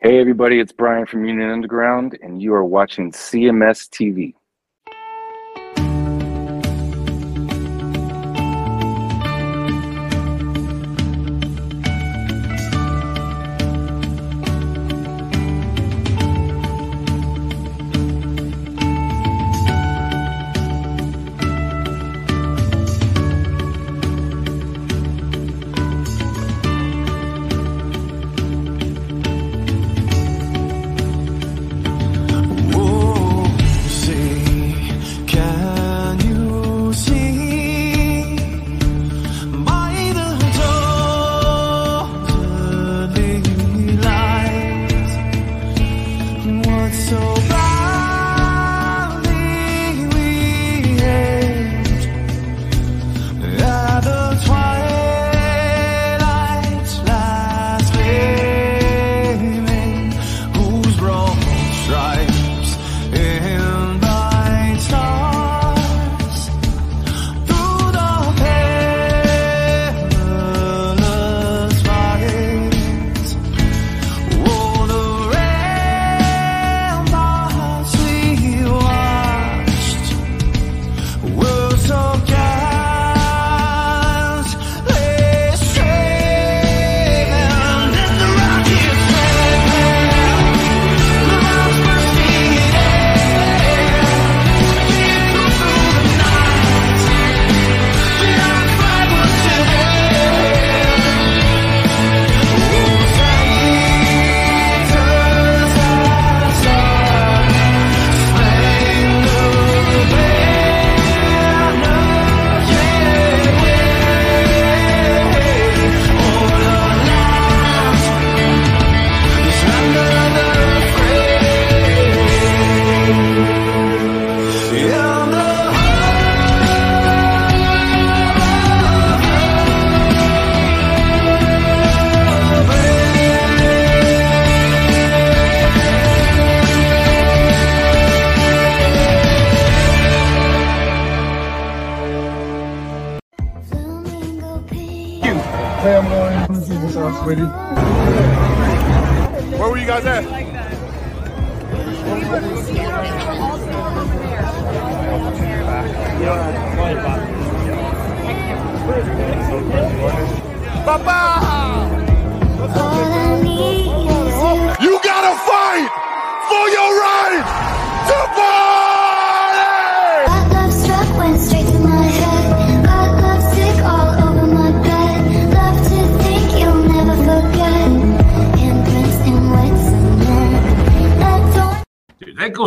Hey, everybody, it's Brian from Union Underground, and you are watching CMS TV.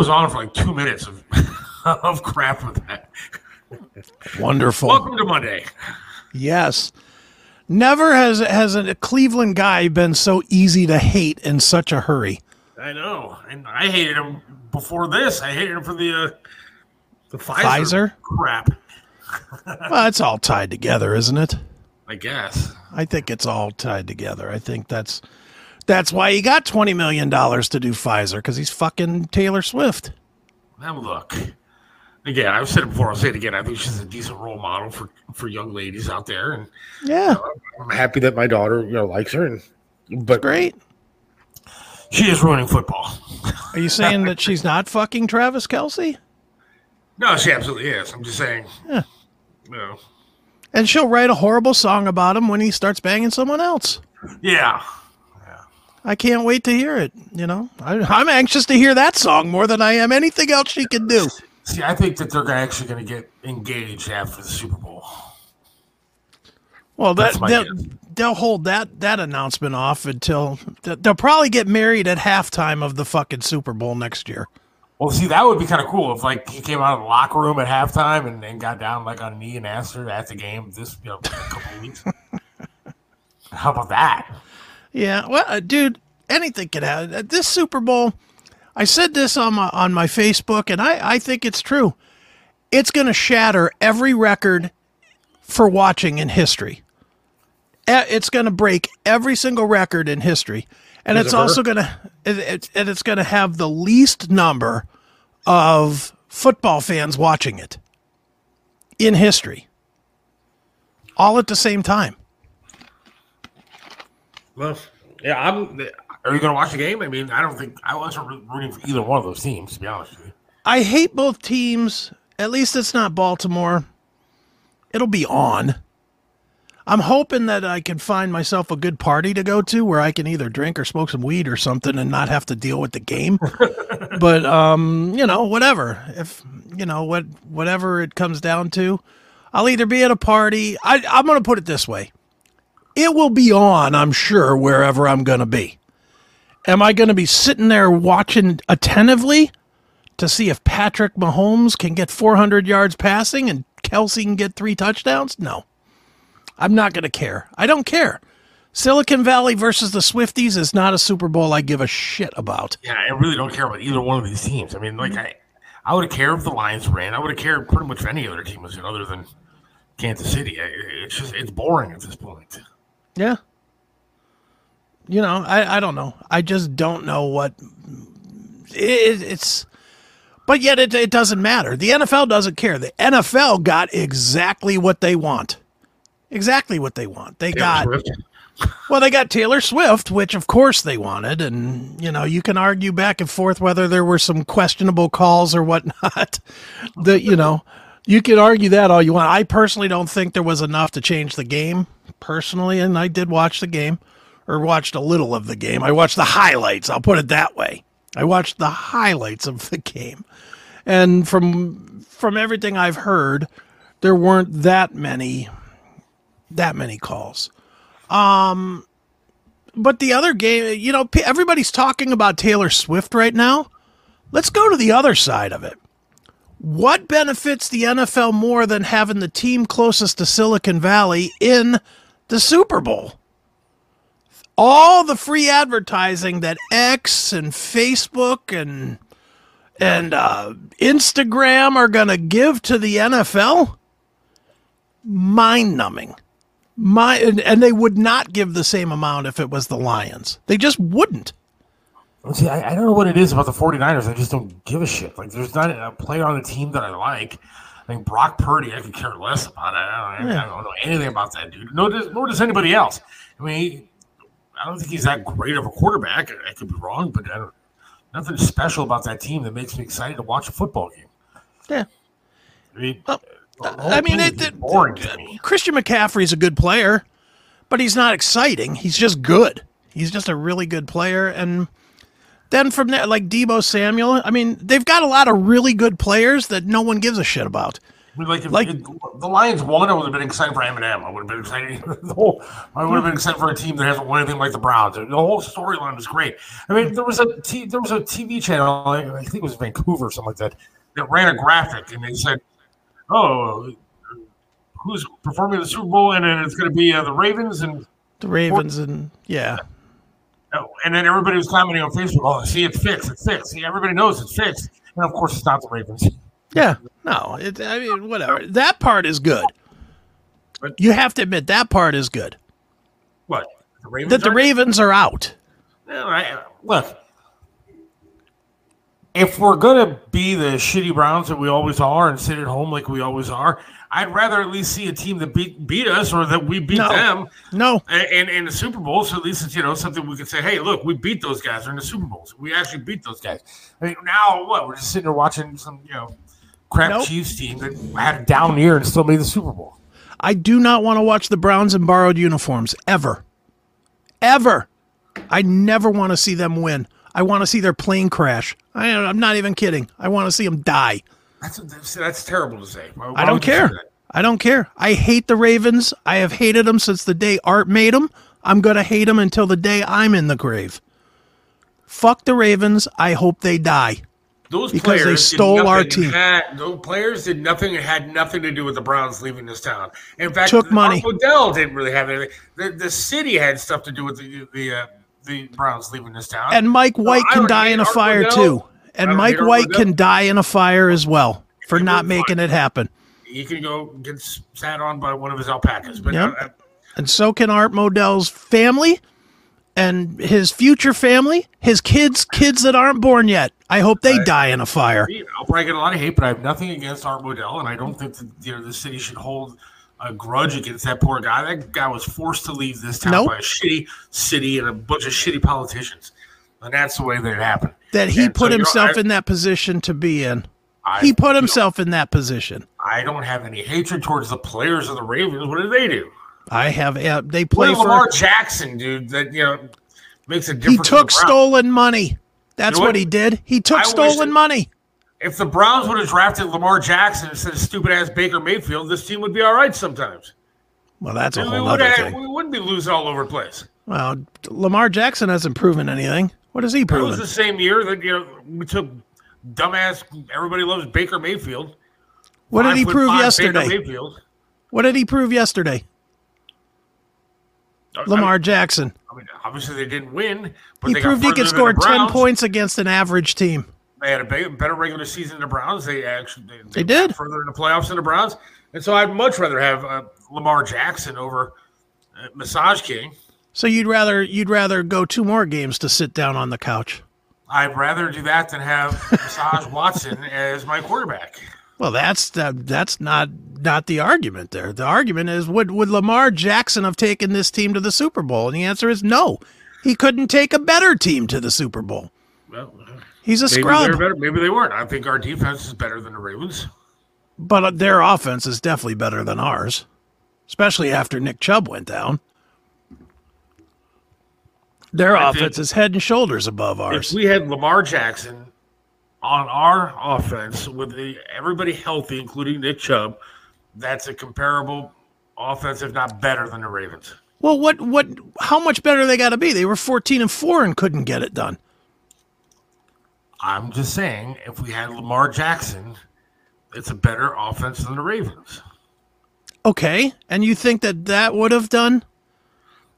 Goes on for like two minutes of, of crap with that. Wonderful. Welcome to Monday. Yes. Never has has a Cleveland guy been so easy to hate in such a hurry. I know, and I hated him before this. I hated him for the uh, the Pfizer, Pfizer? crap. Well, it's all tied together, isn't it? I guess. I think it's all tied together. I think that's that's why he got twenty million dollars to do Pfizer because he's fucking Taylor Swift. Now look. Again, I've said it before. I'll say it again. I think she's a decent role model for for young ladies out there, and Yeah, I'm happy that my daughter, you know, likes her. And but great. she is ruining football. Are you saying that she's not fucking Travis Kelce? No, she absolutely is. I'm just saying. Yeah. You know, And she'll write a horrible song about him when he starts banging someone else. yeah. I can't wait to hear it. You know, I, I'm anxious to hear that song more than I am anything else she can do. See, I think that they're actually going to get engaged after the Super Bowl. Well, that they'll, they'll hold that that announcement off until they'll probably get married at halftime of the fucking Super Bowl next year. Well, see, that would be kind of cool if like he came out of the locker room at halftime and, and got down like on a knee and asked her at the game this you know couple weeks. How about that? Yeah, well, uh, dude, anything could happen. Uh, This Super Bowl, I said this on my on my Facebook, and I I think it's true. It's going to shatter every record for watching in history. It's going to break every single record in history, and Is it's it also going to it, it, and it's going to have the least number of football fans watching it in history, all at the same time. Well, yeah, I'm. Are you going to watch the game? I mean, I don't think I wasn't rooting for either one of those teams, to be honest with you. I hate both teams. At least it's not Baltimore. It'll be on. I'm hoping that I can find myself a good party to go to where I can either drink or smoke some weed or something and not have to deal with the game. but um, you know, whatever. If you know what whatever it comes down to, I'll either be at a party. I, I'm going to put it this way: it will be on. I'm sure wherever I'm going to be. Am I going to be sitting there watching attentively to see if Patrick Mahomes can get 400 yards passing and Kelce can get three touchdowns? No. I'm not going to care. I don't care. Silicon Valley versus the Swifties is not a Super Bowl I give a shit about. Yeah, I really don't care about either one of these teams. I mean, like mm-hmm. I, I would have cared if the Lions ran. I would have cared pretty much if any other team was in, other than Kansas City. I- It's just it's boring at this point. Yeah. You know, I, I don't know. I just don't know what it, it's. But yet it, it doesn't matter. The NFL doesn't care. The NFL got exactly what they want. Exactly what they want. They got Swift. Well, they got Taylor Swift, which of course they wanted, and you know you can argue back and forth whether there were some questionable calls or whatnot. that you know you can argue that all you want. I personally don't think there was enough to change the game personally, and I did watch the game or watched a little of the game. I watched the highlights. I'll put it that way. I watched the highlights of the game, and from from everything I've heard, there weren't that many that many calls Um but the other game, you know, everybody's talking about Taylor Swift right now. Let's go to the other side of it. What benefits the NFL more than having the team closest to Silicon Valley in the Super Bowl? All the free advertising that X and Facebook and and uh, Instagram are going to give to the NFL, mind numbing. My and, and they would not give the same amount if it was the Lions. They just wouldn't. See, I, I don't know what it is about the 49ers. I just don't give a shit. Like, there's not a player on the team that I like. I mean, Brock Purdy, I could care less about. I don't, I don't know anything about that dude. Nor does, nor does anybody else. I mean, he- I don't think he's that great of a quarterback. I, I could be wrong, but I don't, nothing special about that team that makes me excited to watch a football game. Yeah. I mean, Well, I mean, it, is it- boring to uh, me. Christian McCaffrey's a good player, but he's not exciting. He's just good. He's just a really good player. And then from there, like Deebo Samuel, I mean, they've got a lot of really good players that no one gives a shit about. I mean, like, if, Like- if the Lions won, I would have been excited for Eminem. I would have been excited. The whole, I would have been excited for a team that hasn't won anything like the Browns. The whole storyline was great. I mean, there was a t- there was a TV channel, I think it was Vancouver or something like that, that ran a graphic, and they said, "Oh, who's performing the Super Bowl?" And then it's going to be uh, the Ravens, and The Ravens and yeah, and then everybody was commenting on Facebook, "Oh, see, it's fixed. It's fixed. See, everybody knows it's fixed." And of course, it's not the Ravens. yeah. No, it, I mean, whatever. That part is good. But- You have to admit that part is good. What? The Ravens? That the? Ravens are out. No, I, look, if we're gonna be the shitty Browns that we always are and sit at home like we always are, I'd rather at least see a team that beat beat us or that we beat No. them No, and in the Super Bowl. So at least it's you know something we can say, hey, look, we beat those guys in the Super Bowls. We actually beat those guys. I mean, now what? We're just sitting there watching some you know crap Nope. Chiefs team that had a down year and still made the Super Bowl. I do not want to watch the Browns in borrowed uniforms ever. Ever. I never want to see them win. I want to see their plane crash. I, I'm not even kidding. I want to see them die. That's that's, that's terrible to say. Why- why I don't would you say care. I don't care. I hate the Ravens. I have hated them since the day Art made them. I'm going to hate them until the day I'm in the grave. Fuck the Ravens. I hope they die. Those Because they stole our team. Had, those players did nothing. It had nothing to do with the Browns leaving this town. In fact, Took money. Odell didn't really have anything. The, the city had stuff to do with the the, uh, the Browns leaving this town. And Mike White I can die in a Art fire too. And Mike White can die in a fire as well for not making it happen. he can go get sat on by one of his alpacas. But Yep. uh, and so can Art Modell's family and his future family, his kids, kids that aren't born yet. I hope they die in a fire. I'll probably get a lot of hate, but I have nothing against Art Modell, and I don't think that you know, the city should hold a grudge against that poor guy. That guy was forced to leave this town Nope. by a shitty city and a bunch of shitty politicians. and that's the way that it happened. that he And so, put you know, himself I- in that position to be in. I, He put himself in that position. I don't have any hatred towards the players of the Ravens. What did they do? I have. Uh, they play Play for. Lamar Jackson, dude. That you know makes a he difference. in took stolen money. That's You know what what? he did. He took I stolen money. If the Browns would have drafted Lamar Jackson instead of stupid ass Baker Mayfield, this team would be all right sometimes. Well, that's a We, whole other thing. we wouldn't be losing all over the place. Well, Lamar Jackson hasn't proven anything. What has he It was the same year that you know we took dumbass. Everybody loves Baker Mayfield. What did he prove yesterday? What did he prove yesterday? I- Lamar Jackson. I mean, obviously they didn't win, but He they got proved he could score 10 points against an average team. They had a big, better regular season than the Browns. They actually they, They did. further in the playoffs than the Browns, and so I'd much rather have uh, Lamar Jackson over uh, Massage King. So you'd rather you'd rather go two more games to sit down on the couch. I'd rather do that than have Massage Watson as my quarterback. Well, that's that, that's not not the argument there. The argument is would would Lamar Jackson have taken this team to the Super Bowl? And the answer is no. He couldn't take a better team to the Super Bowl. Well, He's a maybe scrub. better. Maybe they weren't. I think our defense is better than the Ravens. But their offense is definitely better than ours, especially after Nick Chubb went down. Their I offense is head and shoulders above ours. If we had Lamar Jackson on our offense with the, everybody healthy, including Nick Chubb, that's a comparable offense, if not better, than the Ravens. well, what what? How much better they got to be? They were fourteen and four and couldn't get it done. I'm just saying, if we had Lamar Jackson, it's a better offense than the Ravens. Okay, and you think that that would have done?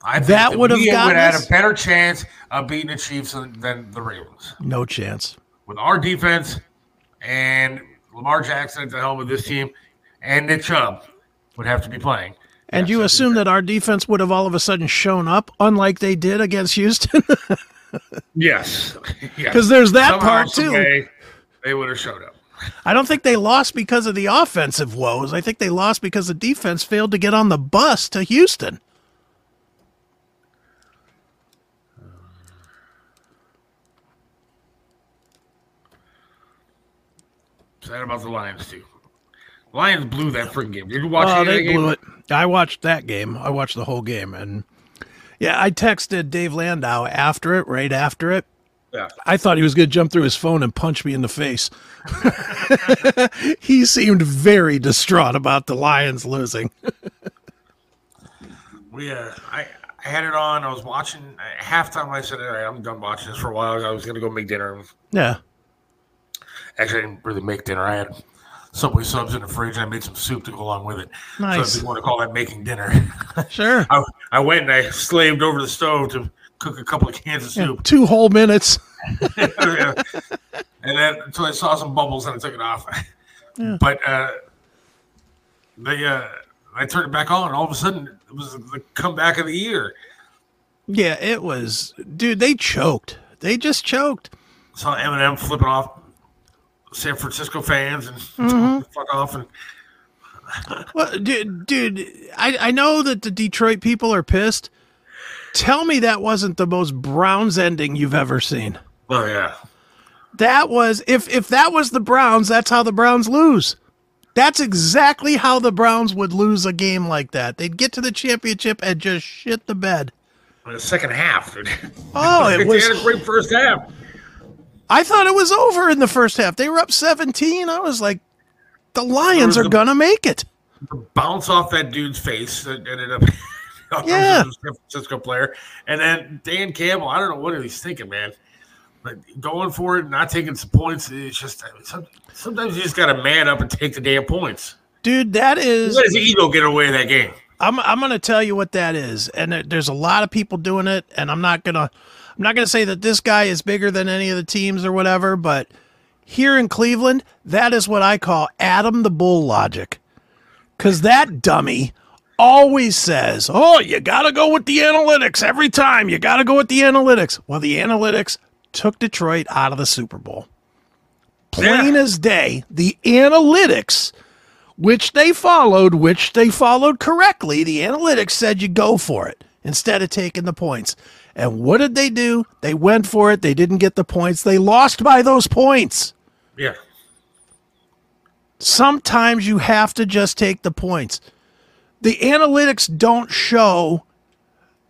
I think That would have gotten would have had a better chance of beating the Chiefs than, than the Ravens No chance. with our defense and Lamar Jackson at the helm of this team, and Nick Chubb would have to be playing. And Yes, you assume that our defense would have all of a sudden shown up, unlike they did against Houston? Yes, Because there's that part, too. someday, They would have showed up. I don't think they lost because of the offensive woes. I think they lost because the defense failed to get on the bus to Houston. Sad about the Lions too. Lions blew that freaking game. Did you watch Oh, they game? blew it. I watched that game. I watched the whole game, and yeah, I texted Dave Landau after it, right after it. Yeah. I thought he was going to jump through his phone and punch me in the face. he seemed very distraught about the Lions losing. We, uh, I, I had it on. I was watching at halftime. I said, "All right, I'm done watching this for a while." I was gonna go make dinner. Yeah. Actually, I didn't really make dinner. I had Subway subs in the fridge, and I made some soup to go along with it. Nice. So if you want to call that making dinner, Sure. I, I went and I slaved over the stove to cook a couple of cans of soup. Two whole minutes. and then until I saw some bubbles and I took it off. But uh, they, uh, I turned it back on. All of a sudden, it was the comeback of the year. Yeah, it was. Dude, they choked. They just choked. Saw Eminem flipping off San Francisco fans and mm-hmm. fuck off. And Well, dude, dude, I, I know that the Detroit people are pissed. Tell me that wasn't the most Browns ending you've ever seen. oh yeah, That was if if that was the Browns, that's how the Browns lose. That's exactly how the Browns would lose a game like that. They'd get to the championship and just shit the bed. In the second half. Dude. Oh, it they was had a great first half. I thought it was over in the first half. They were up 17. I was like the Lions are the- to make it. Bounce off that dude's face that ended up. Yeah. San Francisco player, and then Dan Campbell. I don't know what he's thinking, man. But going for it, not taking some points, it's just uh, sometimes you just got to man up and take the damn points. Dude, that is Let his ego get away in that game. I'm I'm to tell you what that is, and there's a lot of people doing it, and I'm not gonna I'm not gonna say that this guy is bigger than any of the teams or whatever, but here in Cleveland, that is what I call Adam the Bull logic, because that dummy always says, "Oh, you got to go with the analytics every time. You got to go with the analytics." Well, the analytics took Detroit out of the Super Bowl. Plain Yeah. as day, the analytics which they followed, which they followed correctly. The analytics said you go for it instead of taking the points. And what did they do? They went for it. They didn't get the points. They lost by those points. Yeah. Sometimes you have to just take the points. The analytics don't show.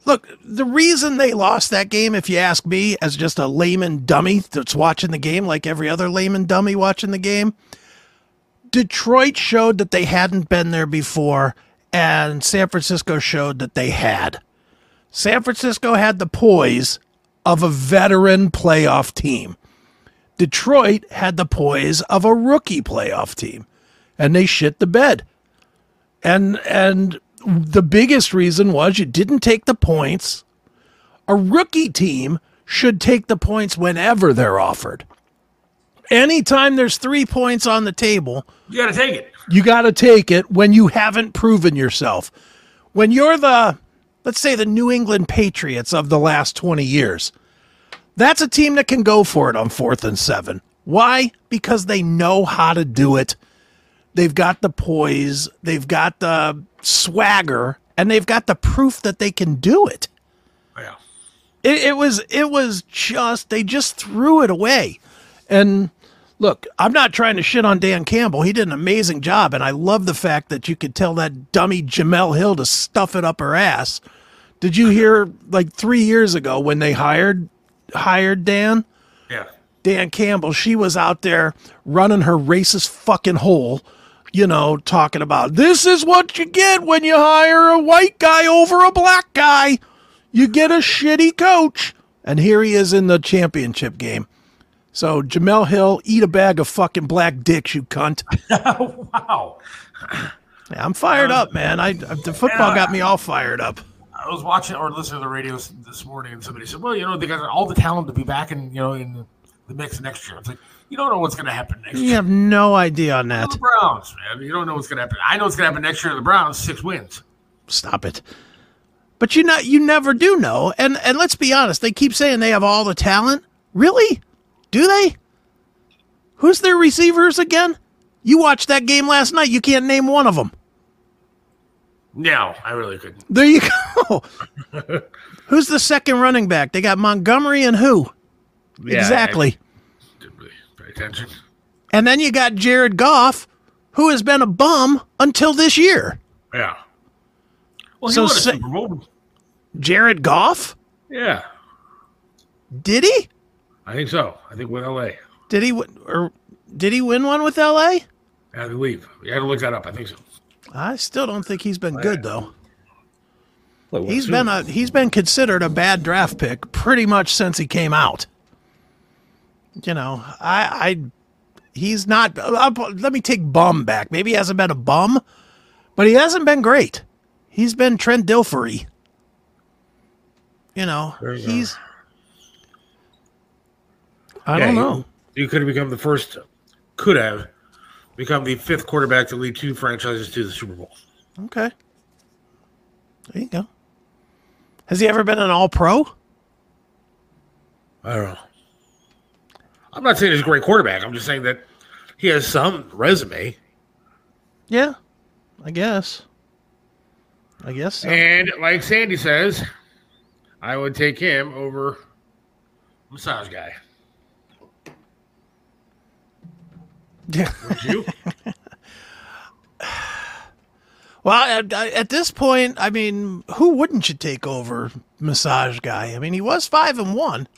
Look, the reason they lost that game, if you ask me, as just a layman dummy that's watching the game like every other layman dummy watching the game, Detroit showed that they hadn't been there before, and San Francisco showed that they had. San Francisco had the poise of a veteran playoff team. Detroit had the poise of a rookie playoff team, and they shit the bed. And and the biggest reason was you didn't take the points. A rookie team should take the points whenever they're offered. Anytime there's three points on the table, You got to take it. you got to take it when you haven't proven yourself. When you're the, let's say, the New England Patriots of the last 20 years, that's a team that can go for it on fourth and seven. Why? Because they know how to do it. They've got the poise, they've got the swagger, and they've got the proof that they can do it. Yeah. It, it was it was just they just threw it away. And look, I'm not trying to shit on Dan Campbell. He did an amazing job, and I love the fact that you could tell that dummy Jemele Hill to stuff it up her ass. Did you hear like three years ago when they hired hired Dan? Yeah. Dan Campbell, she was out there running her racist fucking hole, you know, talking about this is what you get when you hire a white guy over a black guy. You get a shitty coach. And here he is in the championship game. So, Jemele Hill, eat a bag of fucking black dicks, you cunt. wow. Yeah, I'm fired um, up, man. I the football got me all fired up. I was watching or listening to the radio this morning, and somebody said, "Well, you know, they got all the talent to be back in, you know, in the, mix next year." It's like you don't know what's going to happen next You year. have no idea on that. The Browns, man. You don't know what's going to happen. I know what's going to happen next year. The Browns six wins. Stop it. But you know, you never do know. And and let's be honest, they keep saying they have all the talent. Really? Do they? Who's their receivers again? You watched that game last night. You can't name one of them. No, I really couldn't. There you go. Who's the second running back? They got Montgomery and who? Yeah, exactly. I didn't really pay attention. And then you got Jared Goff, who has been a bum until this year. Yeah. Well, he So won a say- Super Bowl. Jared Goff? Yeah, Did he? I think so. I think with LA. Did he win- or did he win one with LA? I believe. You had to look that up. I think so. I still don't think he's been good though. Look, He's been a he's been considered a bad draft pick pretty much since he came out. You know, I I he's not. I'll, let me take bum back. Maybe he hasn't been a bum, but he hasn't been great. He's been Trent Dilfery. You know, you go. he's. I Yeah, don't know. You could have become the first, could have become the fifth quarterback to lead two franchises to the Super Bowl. Okay. There you go. Has he ever been an All Pro? I don't know. I'm not saying he's a great quarterback. I'm just saying that he has some resume. Yeah, I guess. I guess. So. And like Sandy says, I would take him over massage guy. Yeah. Would you? Well, at, at this point, I mean, who wouldn't you take over massage guy? I mean, he was five and one.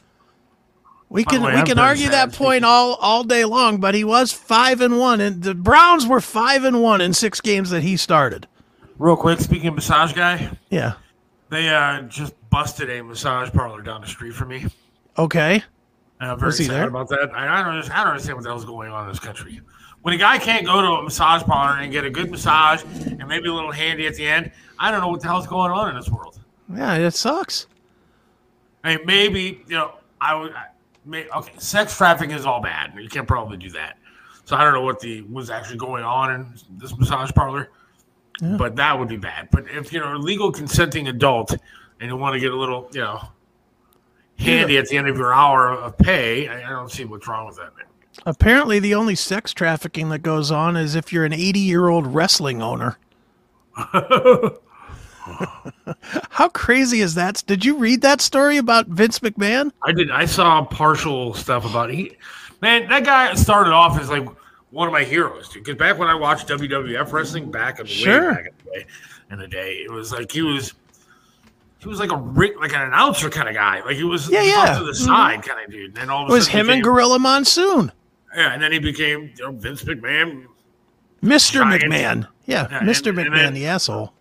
We can we can argue that point all all day long, but he was five and one, and the Browns were five and one in six games that he started. Real quick, speaking of massage guy, Yeah. they uh, just busted a massage parlor down the street from me. Okay. And I'm very sad there? about that. I, don't understand, I don't understand what the hell's going on in this country. When a guy can't go to a massage parlor and get a good massage and maybe a little handy at the end, I don't know what the hell's going on in this world. Yeah, it sucks. I mean, maybe you know, I would. I, may, okay, sex trafficking is all bad. You can't probably do that. So I don't know what the was actually going on in this massage parlor, but that would be bad. But if you're a legal consenting adult and you want to get a little, you know, handy at the end of your hour of pay, I, I don't see what's wrong with that. Man. Apparently, the only sex trafficking that goes on is if you're an 80 year old wrestling owner. How crazy is that? Did you read that story about Vince McMahon? I did. I saw partial stuff about he. Man, that guy started off as like one of my heroes, dude. Because back when I watched WWF wrestling back in Sure. way back in the day, in the day, it was like he was. He was like a like an announcer kind of guy. Like he was Yeah, yeah. to the side mm-hmm. kind of dude. And then all of It was him and Gorilla Monsoon. Yeah, and then he became you know, Vince McMahon. Mr. Giant. McMahon. Yeah, Yeah, Mr. and- and McMahon, then- the asshole.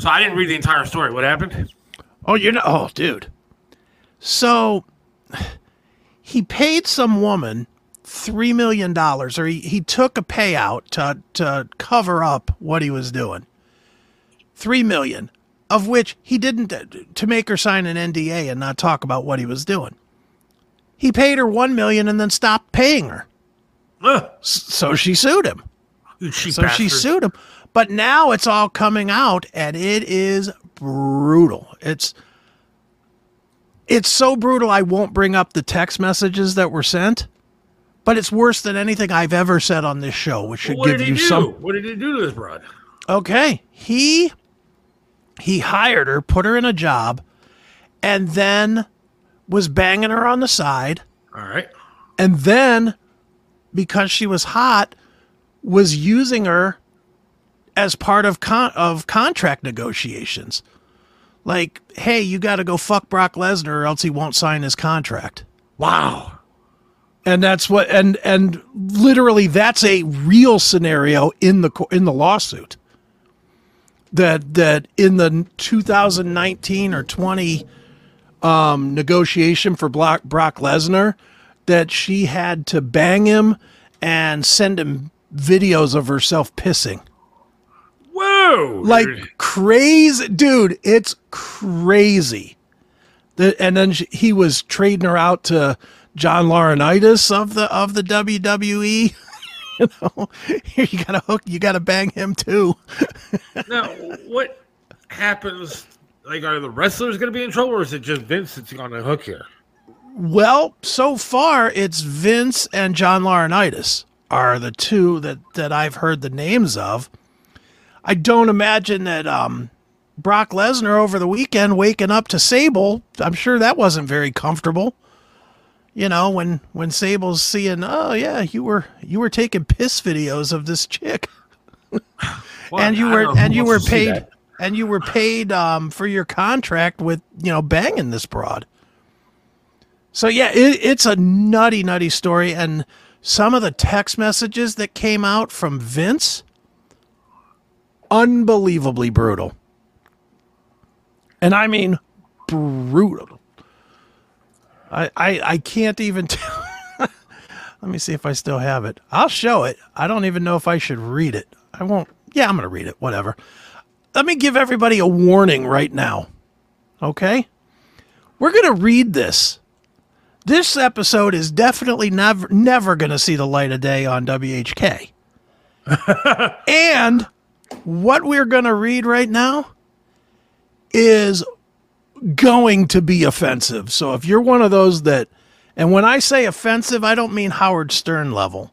So I didn't read the entire story. What happened? Oh, you know, oh, dude. So he paid some woman three million dollars, or he, he took a payout to to cover up what he was doing. Three million, of which he didn't uh, to make her sign an NDA and not talk about what he was doing. He paid her one million and then stopped paying her. So she sued him. cheap So she sued him. But now it's all coming out and it is brutal. It's it's so brutal I won't bring up the text messages that were sent. But it's worse than anything I've ever said on this show, which should What give you do? some What did he do to this broad? Okay. He he hired her, put her in a job, and then was banging her on the side. All right. and then because she was hot was using her as part of con- of contract negotiations like hey you got to go fuck Brock Lesnar or else he won't sign his contract Wow. and that's what and and literally that's a real scenario in the in the lawsuit that that in the 2019 or 20 um, negotiation for Brock, Brock Lesnar that she had to bang him and send him videos of herself pissing. Whoa. like crazy dude it's crazy. The, and then she, he was trading her out to john laurinaitis of the of the wwe you know here you gotta hook you gotta bang him too now what happens? Like, are the wrestlers going to be in trouble, or is it just Vince that's on the hook here? well so far it's vince and john laurinaitis are the two that that i've heard the names of i don't imagine that um brock lesnar over the weekend waking up to sable i'm sure that wasn't very comfortable you know when when sable's seeing oh yeah you were you were taking piss videos of this chick Well, and you I were and you were wants to see paid and you were paid um, for your contract with you know banging this broad. So yeah, it, it's a nutty, nutty story, and some of the text messages that came out from Vince, unbelievably brutal, and I mean brutal. I I, I can't even tell. Let me see if I still have it. I'll show it. I don't even know if I should read it. I won't. Yeah, I'm going to read it. Whatever. Let me give everybody a warning right now. Okay? We're going to read this. This episode is definitely never never going to see the light of day on WHK. and what we're going to read right now is going to be offensive. So if you're one of those that and when I say offensive, I don't mean Howard Stern level.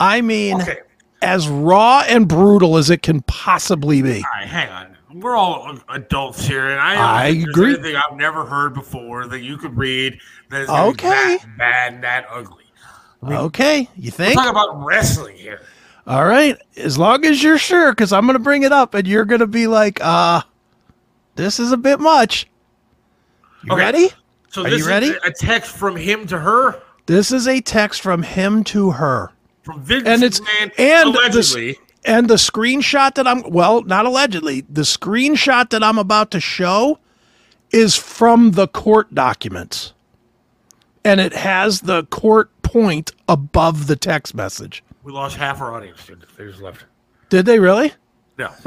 I mean Okay. as raw and brutal as it can possibly be. All right, hang on. We're all adults here, and I, I agree. Anything I've never heard before that you could read that is Okay. that bad and that ugly. Okay, you think? Talk about wrestling here. All right, as long as you're sure, because I'm going to bring it up and you're going to be like, uh, this is a bit much. You Okay. ready? So Are this you ready? is a text from him to her, This is a text from him to her. from Vince And it's- McMahon, and allegedly. And the screenshot that I'm, well, not allegedly, the screenshot that I'm about to show is from the court documents. And it has the court point above the text message. we lost half our audience. They just left. Did they really? No,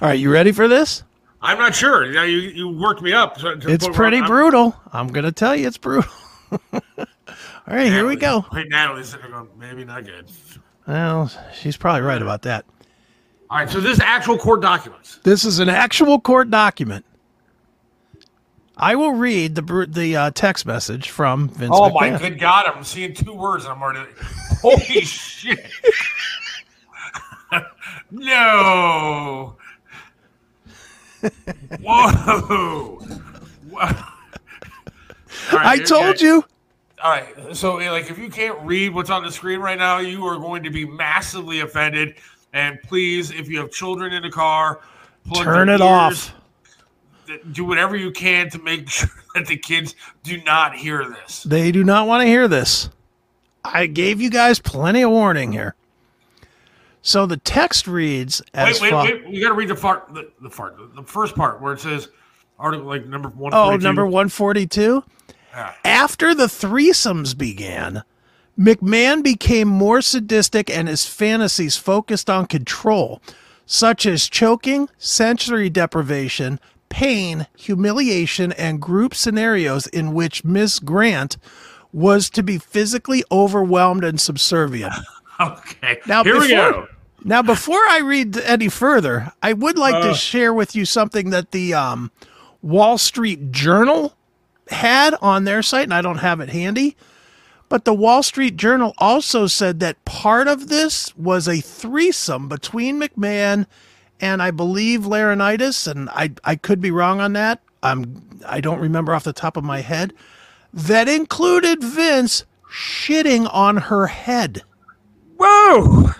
All right, you ready for this? I'm not sure. You, you, you worked me up. It's pretty I'm- brutal. I'm going to tell you it's brutal. All right, here we go. Wait, Natalie's going, maybe not good. Well, she's probably right about that. All right, so this is actual court documents. This is an actual court document. I will read the the uh, text message from Vince Oh my good God! I'm seeing two words, and I'm already. Holy shit! no. Whoa! Whoa. Right, I told you. All right. So, eh, like, if you can't read what's on the screen right now, you are going to be massively offended. And please, if you have children in the car, Turn it ears, off. Do whatever you can to make sure that the kids do not hear this. They do not want to hear this. I gave you guys plenty of warning here. So the text reads as Wait, wait, wait. We got to read the part, the, the part, the first part where it says article like number one. Oh, number 142. Yeah. After the threesomes began, McMahon became more sadistic and his fantasies focused on control, such as choking, sensory deprivation, pain, humiliation, and group scenarios in which Miss Grant was to be physically overwhelmed and subservient. Okay. Now, here we go. Now, before I read any further, I would like Uh. to share with you something that the um, Wall Street Journal had on their site, and I don't have it handy. But the Wall Street Journal also said that part of this was a threesome between McMahon and I believe Laurinaitis, and I I could be wrong on that. I'm I don't remember off the top of my head. That included Vince shitting on her head. Whoa!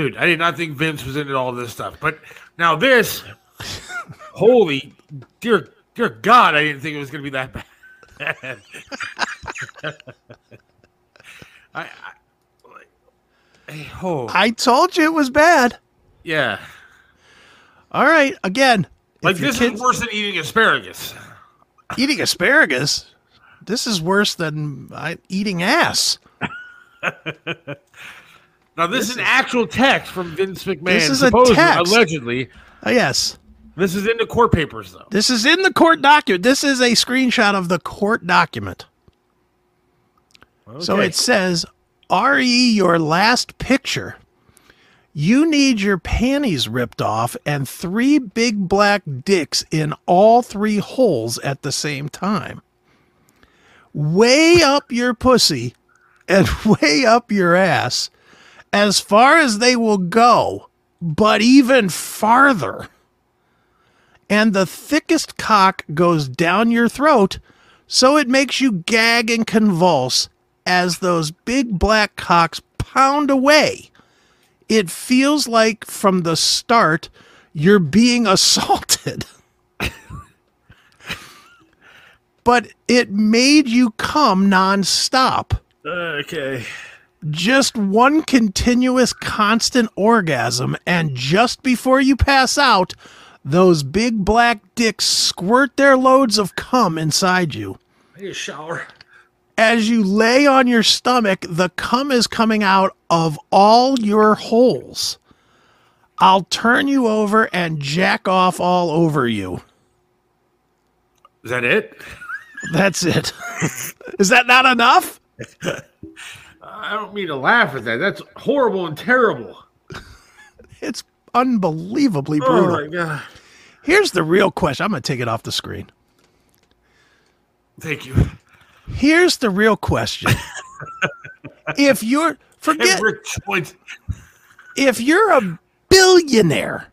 Dude, I did not think Vince was into all this stuff. But now this, holy dear, dear God, I didn't think it was going to be that bad. I, I like, hey, oh, I told you it was bad. yeah. All right, again, Like this kids is worse than eating asparagus. eating asparagus. This is worse than uh, eating ass. Now this, is an actual text from Vince McMahon. This is a text. allegedly. Uh, yes, This is in the court papers, though. this is in the court document. This is a screenshot of the court document. So it says, "Re your last picture. You need your panties ripped off and three big black dicks in all three holes at the same time. Way up your pussy and way up your ass as far as they will go, but even farther. And the thickest cock goes down your throat, so it makes you gag and convulse as those big black cocks pound away. It feels like from the start you're being assaulted. but it made you come nonstop Okay. Just one continuous constant orgasm and just before you pass out those big black dicks squirt their loads of cum inside you. I need a shower. as you lay on your stomach the cum is coming out of all your holes. I'll turn you over and jack off all over you. Is that it? that's it. Is that not enough I don't mean to laugh at that. That's horrible and terrible. it's unbelievably Oh brutal my god. here's the real question i'm going to take it off the screen Thank you. Here's the real question. if you're forget And Rick Joint. if you're a billionaire,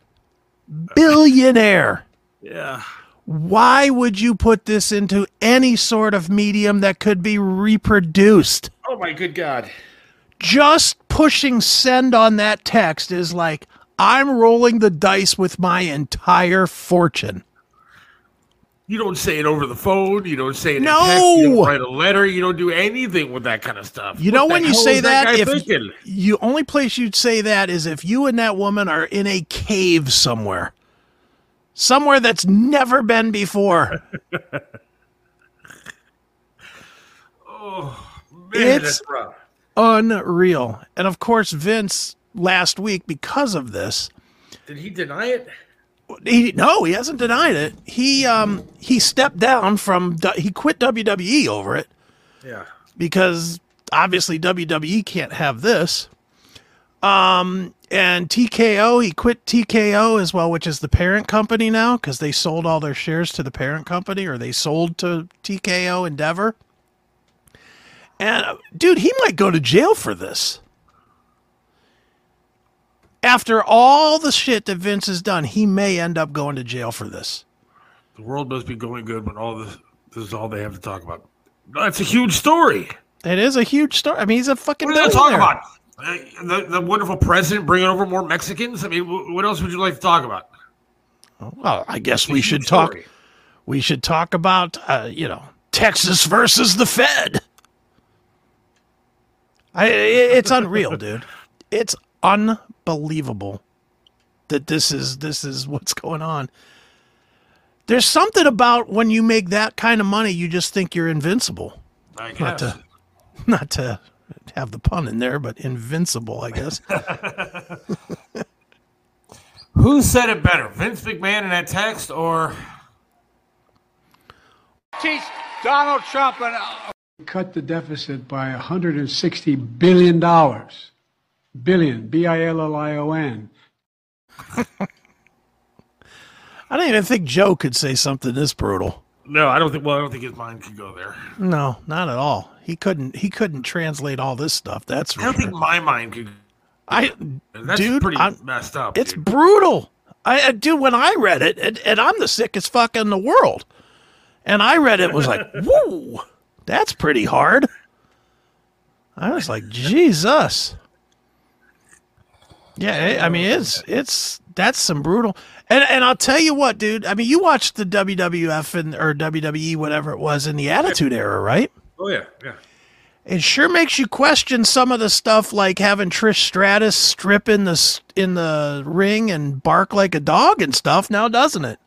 billionaire, Yeah. why would you put this into any sort of medium that could be reproduced? Oh my good god. Just pushing send on that text is like I'm rolling the dice with my entire fortune. You don't say it over the phone. You don't say it No! in text. You don't write a letter. You don't do anything with that kind of stuff. You What know the when you say that, that, if thinking? you only place you'd say that is if you and that woman are in a cave somewhere, somewhere that's never been before. Oh. Man, it's-. Unreal. And of course, Vince last week, because of this, Did he deny it? he no, he hasn't denied it. He um he stepped down from he quit WWE over it Yeah. because obviously WWE can't have this. Um and TKO, he quit TKO as well, which is the parent company now because they sold all their shares to the parent company or they sold to TKO Endeavor. And uh, dude, he might go to jail for this. after all the shit that Vince has done, he may end up going to jail for this. The world must be going good when all this this is all they have to talk about. That's a huge story. It is a huge story. I mean, he's a fucking. What are they talk about? Uh, the, the wonderful president bringing over more Mexicans. I mean, wh- what else would you like to talk about? Well, I guess we should talk. story. We should talk about, uh, you know, Texas versus the Fed. I, i- it's unreal, dude. It's unbelievable that this is this is what's going on. There's something about when you make that kind of money, you just think you're invincible. I Not to, not to have the pun in there, but invincible, I guess. Who said it better, Vince McMahon in that text, or teach Donald Trump and cut the deficit by 160 billion dollars. Billion, B I L L I O N. I don't even think Joe could say something this brutal. no? I don't think. Well, I don't think his mind could go there. No, not at all. He couldn't. He couldn't translate all this stuff. That's I don't sure. think my mind could. I, That's dude, pretty I'm- messed up. it's dude. brutal. I, I dude, when I read it, and, and I'm the sickest fuck in the world, and I read it, was like, whoa, that's pretty hard. I was like, Jesus. Yeah, I I mean, it's it's that's some brutal. And and I'll tell you what, dude. I mean, you watched the WWF and or WWE, whatever it was, in the Attitude Era, right? Oh yeah, yeah. it sure makes you question some of the stuff like having Trish Stratus strip in the in the ring and bark like a dog and stuff now doesn't it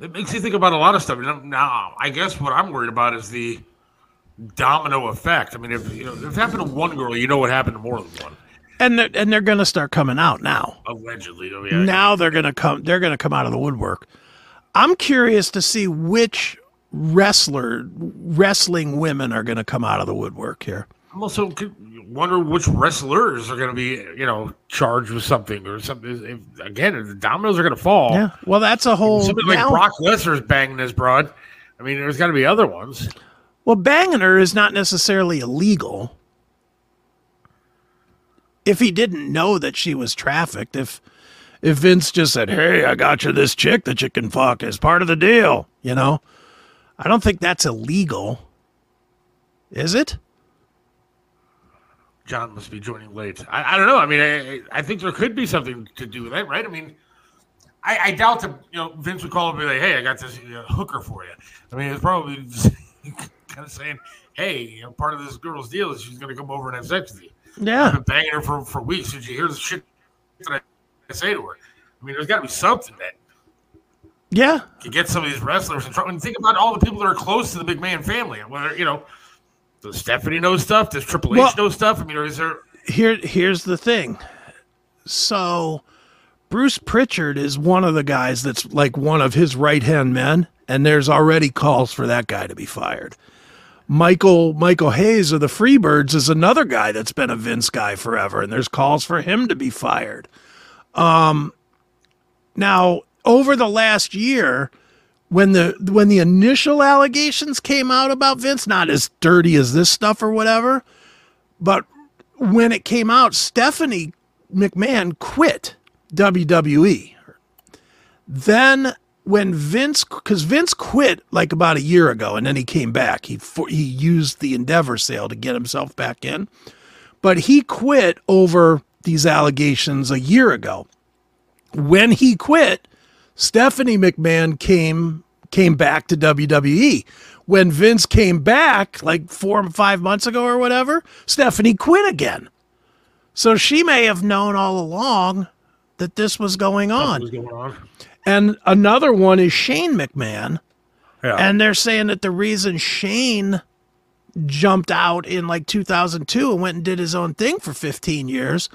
It makes you think about a lot of stuff. Now, I guess what I'm worried about is the domino effect. I mean, if you know, if it happened to one girl, you know what happened to more than one. and they're, and they're going to start coming out now Allegedly, oh, yeah. now they're going to come they're going to come out of the woodwork i'm curious to see which wrestler wrestling women are going to come out of the woodwork here I'm also wonder which wrestlers are going to be, you know, charged with something or something. If, again, if the dominoes are going to fall. yeah well that's a whole Something like now- Brock Lesnar's banging this broad. I mean, there's got to be other ones. Well, banging her is not necessarily illegal. If he didn't know that she was trafficked, if if Vince just said, "Hey, I got you this chick that you can fuck as part of the deal," you know, I don't think that's illegal. Is it? John must be joining late. I, I don't know. I mean, I, I think there could be something to do with that, right? I mean, I, I doubt that you know Vince would call and be like, "Hey, I got this you know, hooker for you." I mean, it's probably kind of saying, "Hey, you know, part of this girl's deal is she's going to come over and have sex with you." I've Yeah. been banging her for, for weeks. Did you hear the shit that I say to her? I mean, there's got to be something that Yeah. can get some of these wrestlers in trouble. And think about all the people that are close to the big man family. Whether you know, does Stephanie know stuff? Does Triple H Well- know stuff? I mean, is there? Here here's the thing. So Bruce Pritchard is one of the guys that's like one of his right-hand men and there's already calls for that guy to be fired. Michael Michael Hayes of the Freebirds is another guy that's been a Vince guy forever, and there's calls for him to be fired. Um, now over the last year, when the when the initial allegations came out about Vince, not as dirty as this stuff or whatever, but when it came out, Stephanie McMahon quit WWE. Then when Vince, because Vince quit like about a year ago, and then he came back. He for, he used the Endeavor sale to get himself back in, but he quit over these allegations a year ago. When he quit, Stephanie McMahon came came back to WWE. When Vince came back, like four or five months ago or whatever, Stephanie quit again. So she may have known all along that this was going on. What's going on? And another one is Shane McMahon. Yeah. And they're saying that the reason Shane jumped out in like 2002 and went and did his own thing for 15 years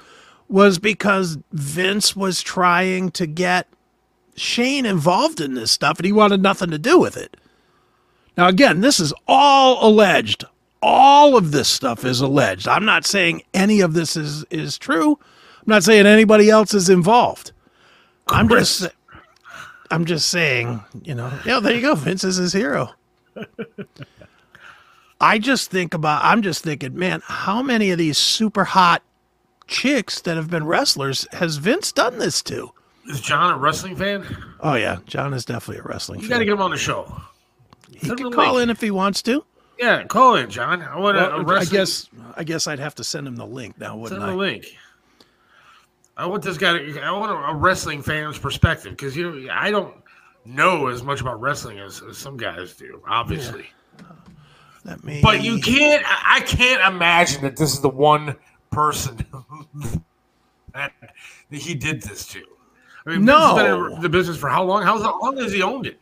was because Vince was trying to get Shane involved in this stuff and he wanted nothing to do with it. Now, again, this is all alleged. All of this stuff is alleged. I'm not saying any of this is, is true. I'm not saying anybody else is involved. I'm just I'm just saying, you know, yeah, there you go. Vince is his hero. I just think about I'm just thinking, man, how many of these super hot chicks that have been wrestlers has Vince done this to? Is John a wrestling fan? Oh yeah, John is definitely a wrestling You fan. got to get him on the show. he send can call in if he wants to. Yeah, call in, John. I want a, a Well, I guess I guess I'd have to send him the link now, wouldn't him I? a link. I want this guy. To, I want a, wrestling fan's perspective because you know I don't know as much about wrestling as, as some guys do, obviously. Let me. But you can't. I can't imagine that this is the one person that, that he did this to. I mean, has been No. in the business for how long? How long has he owned it?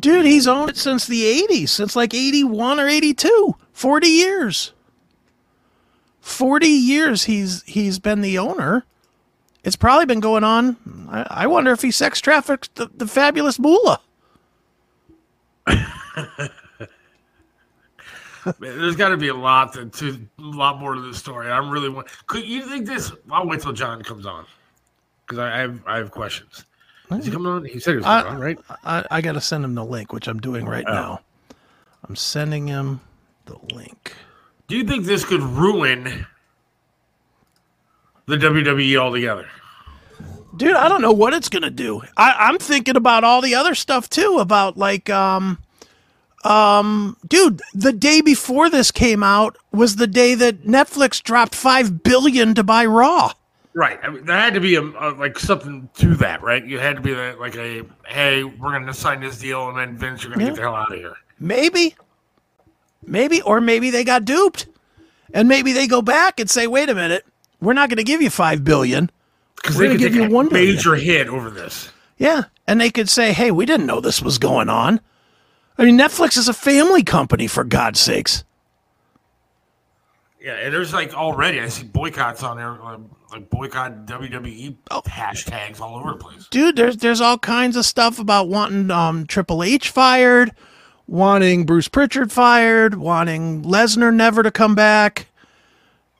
Dude, he's owned it since the 80s, since like 81 or 82. 40 years. 40 years he's he's been the owner. It's probably been going on. I, I wonder if he sex trafficked the, the fabulous Moolah. Man, There's got to be a lot to, to a lot more to this story. I'm really want. Could you think this? I'll wait till John comes on because I, I have I have questions. Is he coming on? He said he was coming on, right? I, I got to send him the link, which I'm doing right Oh. now. I'm sending him the link. Do you think this could ruin the WWE altogether? dude i don't know what it's gonna do I, i'm thinking about all the other stuff too about like um um dude the day before this came out was the day that netflix dropped five billion to buy raw Right. I mean, there had to be a, a like something to that, right? You had to be a, like a hey, we're going to sign this deal, and then Vince, you're going to Yeah. get the hell out of here. maybe maybe or maybe they got duped and maybe they go back and say wait a minute we're not gonna give you five billion Because We're they gonna could give you a one billion. major hit over this. Yeah. And they could say, hey, we didn't know this was going on. I mean, Netflix is a family company, for God's sakes. Yeah, and there's like already I see boycotts on there, like, like boycott WWE Oh. hashtags all over the place. Dude, there's there's all kinds of stuff about wanting um, Triple H fired, wanting Bruce Pritchard fired, wanting Lesnar never to come back.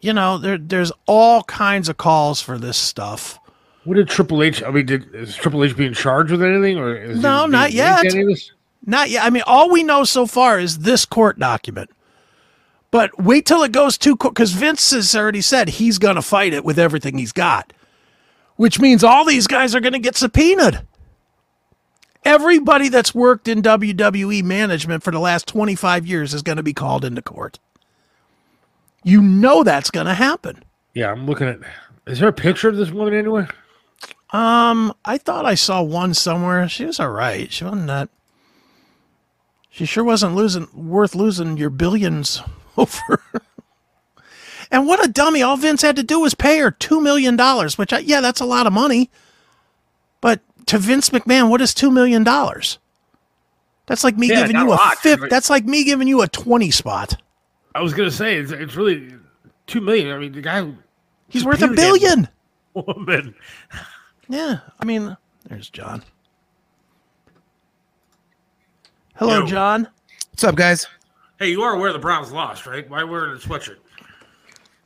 You know, there there's all kinds of calls for this stuff. What did Triple H? I mean, did is Triple H being charged with anything, or is No, not yet. any of this? Not yet. I mean, all we know so far is this court document. But wait till it goes to court because Vince has already said he's going to fight it with everything he's got, which means all these guys are going to get subpoenaed. Everybody that's worked in WWE management for the last 25 years is going to be called into court. You know that's going to happen. Yeah, I'm looking at. Is there a picture of this woman anywhere? Um, I thought I saw one somewhere. She was all right. She wasn't that. She sure wasn't losing worth losing your billions over. and what a dummy! All Vince had to do was pay her two million dollars, which I, yeah, that's a lot of money. But to Vince McMahon, what is two million dollars? That's like me Yeah, giving you a a fifth. That's like me giving you a twenty spot. I was gonna say it's, it's really two million. I mean, the guy He's worth a subpoenaed that billion. Woman. Yeah, I mean, there's John. Hello, Yo. John. What's up, guys? Hey, you are aware the Browns lost, right? Why wearing a sweatshirt?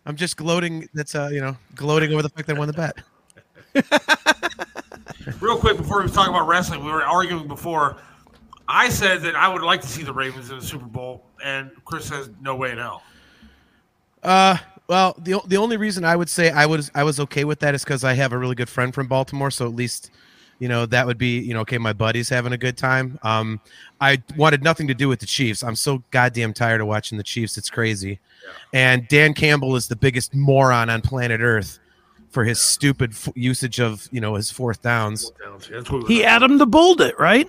I'm just gloating. That's uh, you know, gloating over the fact that I won the bet. Real quick before we talk about wrestling, we were arguing before. I said that I would like to see the Ravens in the Super Bowl, and Chris says no way in hell. Uh, well, the the only reason I would say I was I was okay with that is because I have a really good friend from Baltimore, so at least, you know, that would be you know okay. My buddy's having a good time. Um, I wanted nothing to do with the Chiefs. I'm so goddamn tired of watching the Chiefs. It's crazy. And Dan Campbell is the biggest moron on planet Earth for his stupid f- usage of you know his fourth downs. That's what He Adam the Bulled it, right?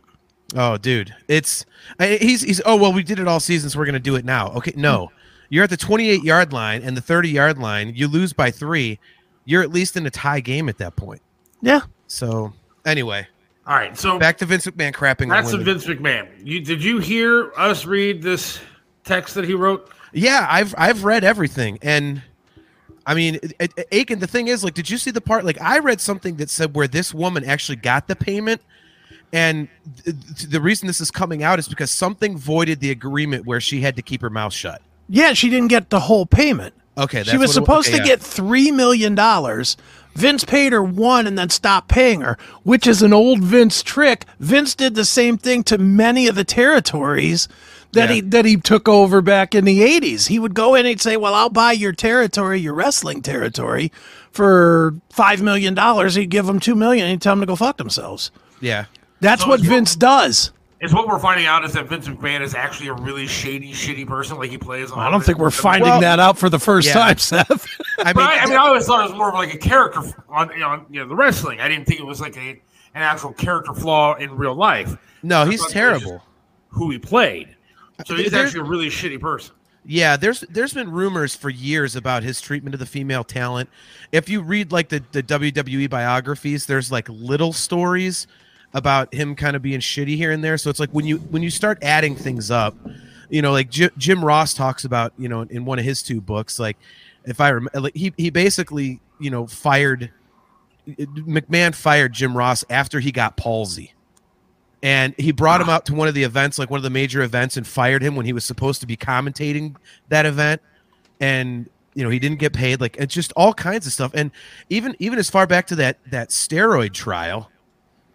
Oh, dude, it's he's he's. Oh well, we did it all season, so we're gonna do it now. Okay, no, you're at the 28 yard line and the 30 yard line. You lose by three, you're at least in a tie game at that point. Yeah. So anyway, All right, so back to Vince McMahon crapping. on that's the. Vince McMahon. You did you hear us read this text that he wrote? Yeah, I've I've read everything, and I mean, it- it- Aiken. The thing is, like, did you see the part? Like, I read something that said where this woman actually got the payment, and th- th- the reason this is coming out is because something voided the agreement where she had to keep her mouth shut. Yeah, she didn't get the whole payment. Okay, that's she was what it- supposed okay, to yeah. get three million dollars. Vince paid her one and then stopped paying her, which is an old Vince trick. Vince did the same thing to many of the territories that Yeah. he that he took over back in the 80s. He would go in and he'd say, "Well, I'll buy your territory, your wrestling territory for 5 million dollars." He'd give them 2 million and he'd tell them to go fuck themselves. Yeah. That's So what is your- Vince does. Is what we're finding out is that Vince McMahon is actually a really shady, shitty person. Like he plays. On. I don't think we're finding Well, that out for the first yeah. time, Seth. I But mean, I, I mean, I always thought it was more of like a character f- on you know, you know the wrestling. I didn't think it was like a an actual character flaw in real life. no, I he's thought it was terrible. Who he played. So he's There- actually a really shitty person. Yeah, there's there's been rumors for years about his treatment of the female talent. If you read like the, the WWE biographies, there's like little stories about him kind of being shitty here and there. So it's like when you when you start adding things up, you know, like Jim, Jim Ross talks about, you know, in one of his two books, like if I remember, like he he basically, you know, fired McMahon fired Jim Ross after he got palsy. And he brought him out to one of the events, like one of the major events, and fired him when he was supposed to be commentating that event. And you know, he didn't get paid. Like it's just all kinds of stuff. And even even as far back to that that steroid trial,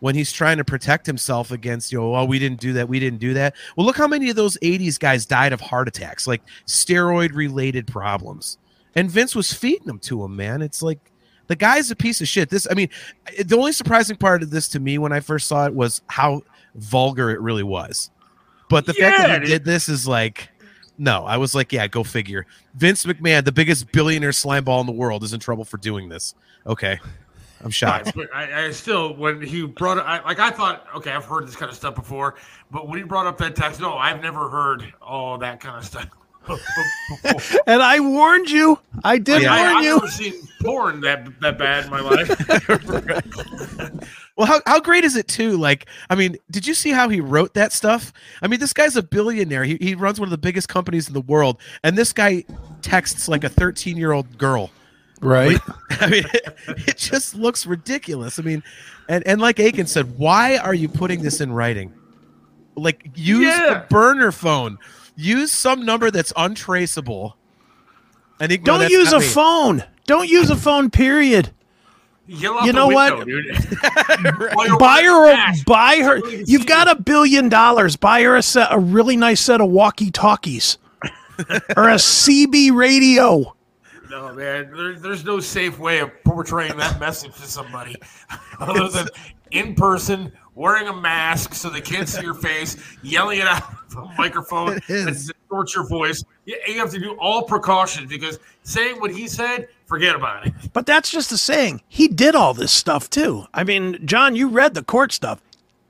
when he's trying to protect himself against, you know, oh, we didn't do that, we didn't do that. Well, look how many of those 80s guys died of heart attacks, like steroid related problems. And Vince was feeding them to him, man. It's like the guy's a piece of shit. This, I mean, eh, the only surprising part of this to me when I first saw it was how vulgar it really was. But the fact that he did this is like, no, I was like, yeah, go figure. Vince McMahon, the biggest billionaire slime ball in the world, is in trouble for doing this. Okay. I'm shocked. But I, I still, when he brought it, I, like I thought, okay, I've heard this kind of stuff before, but when he brought up that text, no, I've never heard all that kind of stuff. And I warned you. I did Yeah. I, warn I've you. never seen porn that that bad in my life. Well, how, how great is it too? Like, I mean, did you see how he wrote that stuff? I mean, this guy's a billionaire. He, he runs one of the biggest companies in the world, and this guy texts like a 13 year old girl. Right. I mean, it, it just looks ridiculous. I mean, and, and like Aiken said, why are you putting this in writing? Like, use Yeah. a burner phone, use some number that's untraceable. And he, Don't that's use a me. phone. Don't use a phone, period. You know window, what? dude. While you're buy her a a, buy her you can you've got a billion dollars buy her a set a really nice set of walkie talkies or a cb radio No, man. There, there's no safe way of portraying that message to somebody other than in person, wearing a mask so they can't see your face, yelling it out of a microphone It is. and distorts your voice. You, you have to do all precautions because saying what he said, forget about it. but that's just a saying he did all this stuff too i mean john you read the court stuff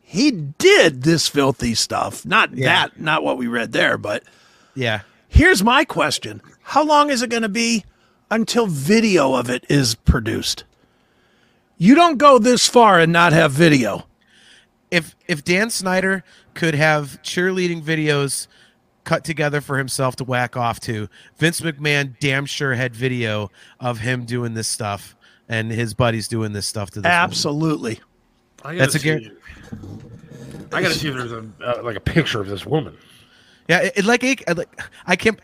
he did this filthy stuff not Yeah. that not what we read there but Yeah. here's my question how long is it going to be until video of it is produced you don't go this far and not have video if if Dan Snyder could have cheerleading videos cut together for himself to whack off to, Vince McMahon damn sure had video of him doing this stuff and his buddies doing this stuff to this woman. absolutely I That's a see- gar- I gotta see if there's a uh, like a picture of this woman. Yeah, it, it like I like I can't.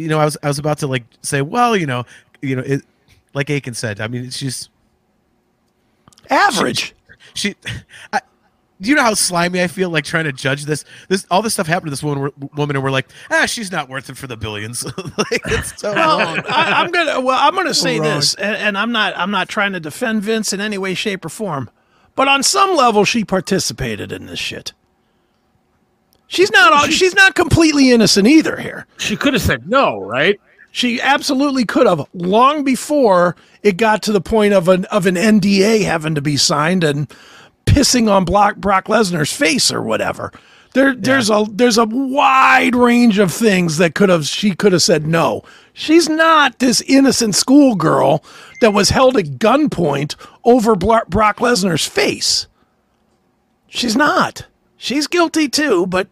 You know, I was I was about to like say, well, you know, you know, it like Aiken said. I mean, it's just average she. I, do you know how slimy I feel like trying to judge this? This all this stuff happened to this woman, woman, and we're like, ah, she's not worth it for the billions. like it's so Well, wrong. I, I'm gonna. Well, I'm gonna say wrong. this, and, and I'm not. I'm not trying to defend Vince in any way, shape, or form. But on some level, she participated in this shit. She's not. all- She's not completely innocent either. Here, She could have said no, right? she absolutely could have long before it got to the point of an of an NDA having to be signed and pissing on Brock, Brock Lesnar's face or whatever. There, there's a there's a wide range of things that could have she could have said no. She's not this innocent schoolgirl that was held at gunpoint over Brock Lesnar's face. She's not. She's guilty too, but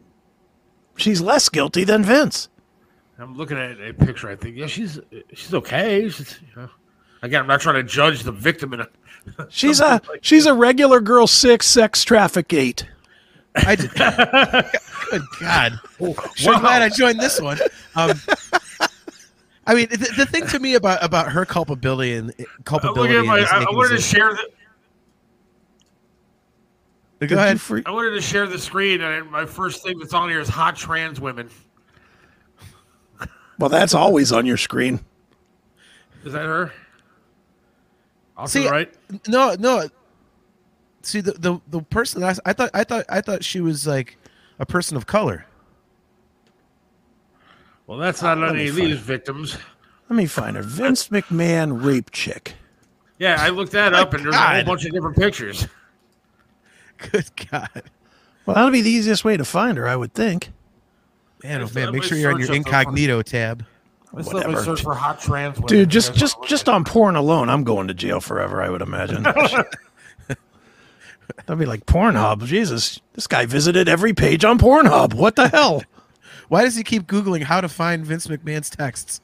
she's less guilty than Vince. I'm looking at a picture. I think yeah, she's she's okay. She's, you know, again, I'm not trying to judge the victim in a. She's a she's a regular girl six sex traffic eight. I did, good God. Sure glad I joined this one. Um, I mean, the, the thing to me about about her culpability and I'm culpability. looking at my, this I, I wanted to share that. Go Did ahead. free- I wanted to share the screen, and my first thing that's on here is hot trans women. well, that's always on your screen. Is that her? Off See, right. No, no. See the the, the person that I, I thought I thought I thought she was like a person of color. Well, that's not ah, let any of find these victims. Let me find her. Vince McMahon rape chick. Yeah, I looked that up, and there's a whole bunch of different pictures. Good God, Well, that'll be the easiest way to find her, I would think. man, oh man! Make sure you're on your up the- incognito tab. Let's let Whatever. search for hot trans women. Dude, just just just on porn alone, I'm going to jail forever, I would imagine. That'd be like Pornhub. Jesus, this guy visited every page on Pornhub. What the hell? Why does he keep googling how to find Vince McMahon's texts?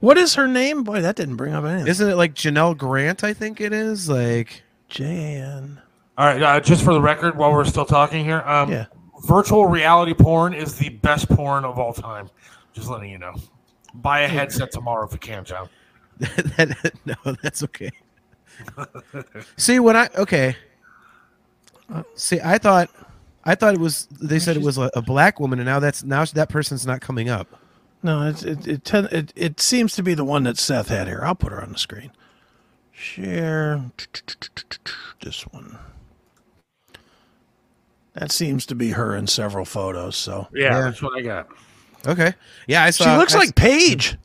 What is her name? Boy, that didn't bring up anything. Isn't it like Janelle Grant? I think it is. Like, Jan. All right, uh, just for the record, while we're still talking here, um, Yeah. virtual reality porn is the best porn of all time. Just letting you know. Buy a headset tomorrow if you can, John. no, that's okay. See, when I okay. See, I thought, I thought it was. They said it was a, a black woman, and now that's now that person's not coming up. No, it's, it it, ten, it it seems to be the one that Seth had here. I'll put her on the screen. Share this one. That seems to be her in several photos. So Yeah, Yeah. that's what I got. Okay, yeah, I saw. she looks I- like Paige.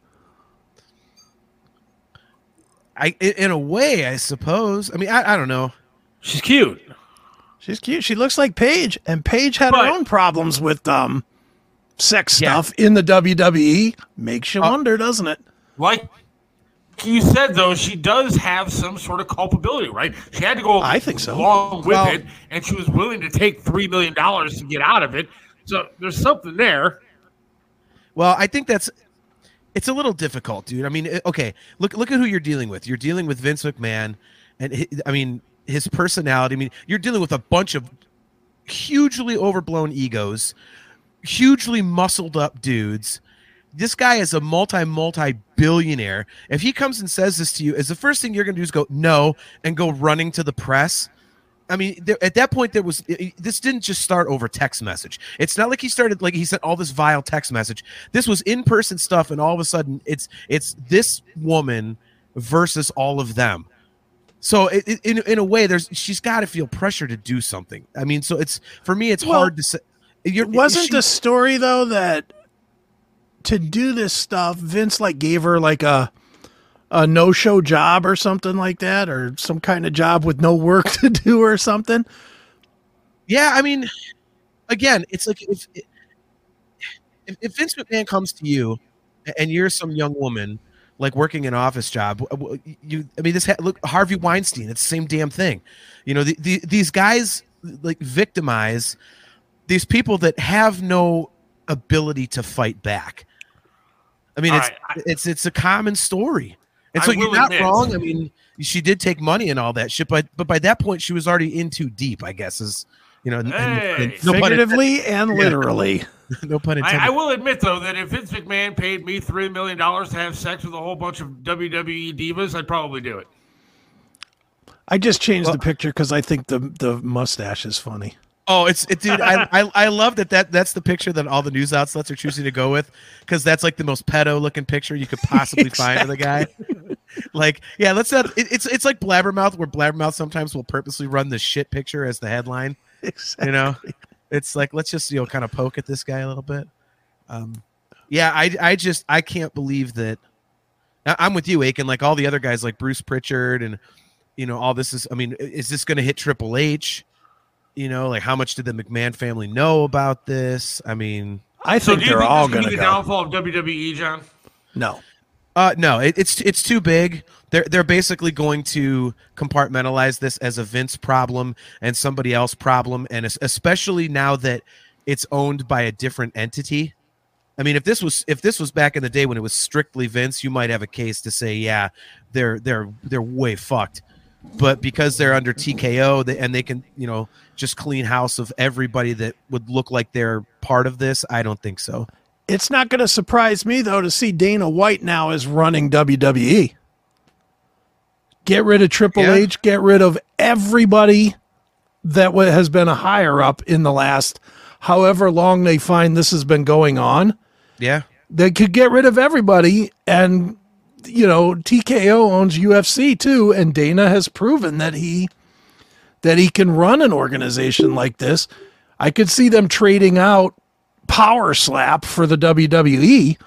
I i- in a way, I suppose. I mean, I, I don't know. She's cute. She's cute. She looks like Paige, and Paige had But- her own problems with um sex Yeah. stuff in the WWE. Makes you wonder, doesn't it? Like you said, though, she does have some sort of culpability, right? She had to go I think so. along with Well- it, and she was willing to take $3 million to get out of it. So there's something there. Well, I think that's it's a little difficult, dude. I mean, eh, okay, look look at who you're dealing with. You're dealing with Vince McMahon, and hi- I mean his personality. I mean, you're dealing with a bunch of hugely overblown egos, hugely muscled up dudes. This guy is a multi multi billionaire. If he comes and says this to you, is the first thing you're going to do is go no and go running to the press. I mean, there, at that point, there was i- i- this didn't just start over text message. It's not like he started like he sent all this vile text message. This was in person stuff, and all of a sudden, it's it's this woman versus all of them. So, it, it- in in a way, there's she's got to feel pressure to do something. I mean, so it's for me, it's Well, hard to say. You're, Wasn't she- the story though that to do this stuff, Vince like gave her like a a no show job or something like that, or some kind of job with no work to do or something? Yeah, I mean, again, it's like if if, if Vince McMahon comes to you and you're some young woman like working an office job, you I mean this ha- look Harvey Weinstein, it's the same damn thing. You know, the, the, these guys like victimize these people that have no ability to fight back. I mean, All it's right, it's it's a common story. And so you're not admit- wrong. I mean, she did take money and all that shit, but but by that point she was already in too deep, I guess is you know, and- and- and no. Figuratively and literally. no pun intended. I, I will admit, though, that if Vince McMahon paid me $3 million to have sex with a whole bunch of WWE divas, I'd probably do it. I just changed the picture because I think the the mustache is funny. Oh, it's it, dude. I, I I love that that that's the picture that all the news outlets are choosing to go with because that's like the most pedo looking picture you could possibly find of the guy. Like, yeah, let's not. It, it's it's like Blabbermouth, where Blabbermouth sometimes will purposely run the shit picture as the headline. You know, it's like let's just you know kind of poke at this guy a little bit. Um, yeah, I I just I can't believe that. I'm with you, Aiken. Like all the other guys, like Bruce Pritchard, and you know all this is. I mean, is this going to hit Triple H? You know, like how much did the McMahon family know about this? I mean, I So think do you they're think all this could going be to the go. downfall of WWE, John? No. Uh, no, it, it's it's too big. They're they're basically going to compartmentalize this as a Vince problem and somebody else problem, and especially now that it's owned by a different entity. I mean, if this was if this was back in the day when it was strictly Vince, you might have a case to say, yeah, they're they're they're way fucked. But because they're under TKO, they, and they can you know just clean house of everybody that would look like they're part of this, I don't think so. It's not going to surprise me though to see Dana White now is running WWE. Get rid of Triple Yeah. H, get rid of everybody that has been a higher up in the last however long they find this has been going on. Yeah. They could get rid of everybody and you know, TKO owns UFC too and Dana has proven that he that he can run an organization like this. I could see them trading out Power Slap for the WWE.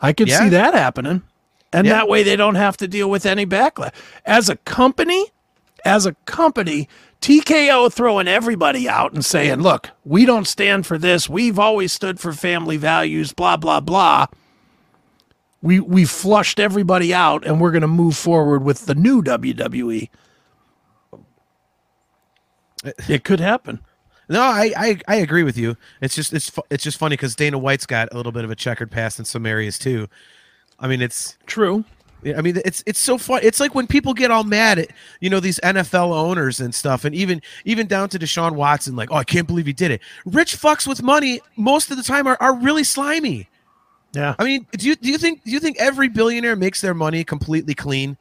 I could Yeah. see that happening. And Yeah. that way they don't have to deal with any backlash. As a company, as a company, TKO throwing everybody out and saying, look, we don't stand for this. We've always stood for family values, blah, blah, blah. We we flushed everybody out and we're gonna move forward with the new WWE. It could happen. No, I, I I agree with you. It's just it's it's just funny because Dana White's got a little bit of a checkered past in some areas too. I mean, it's True. I mean, it's it's so fun. It's like when people get all mad at you know these NFL owners and stuff, and even even down to Deshaun Watson, like, oh, I can't believe he did it. Rich fucks with money most of the time are, are really slimy. Yeah. I mean, do you do you think do you think every billionaire makes their money completely clean?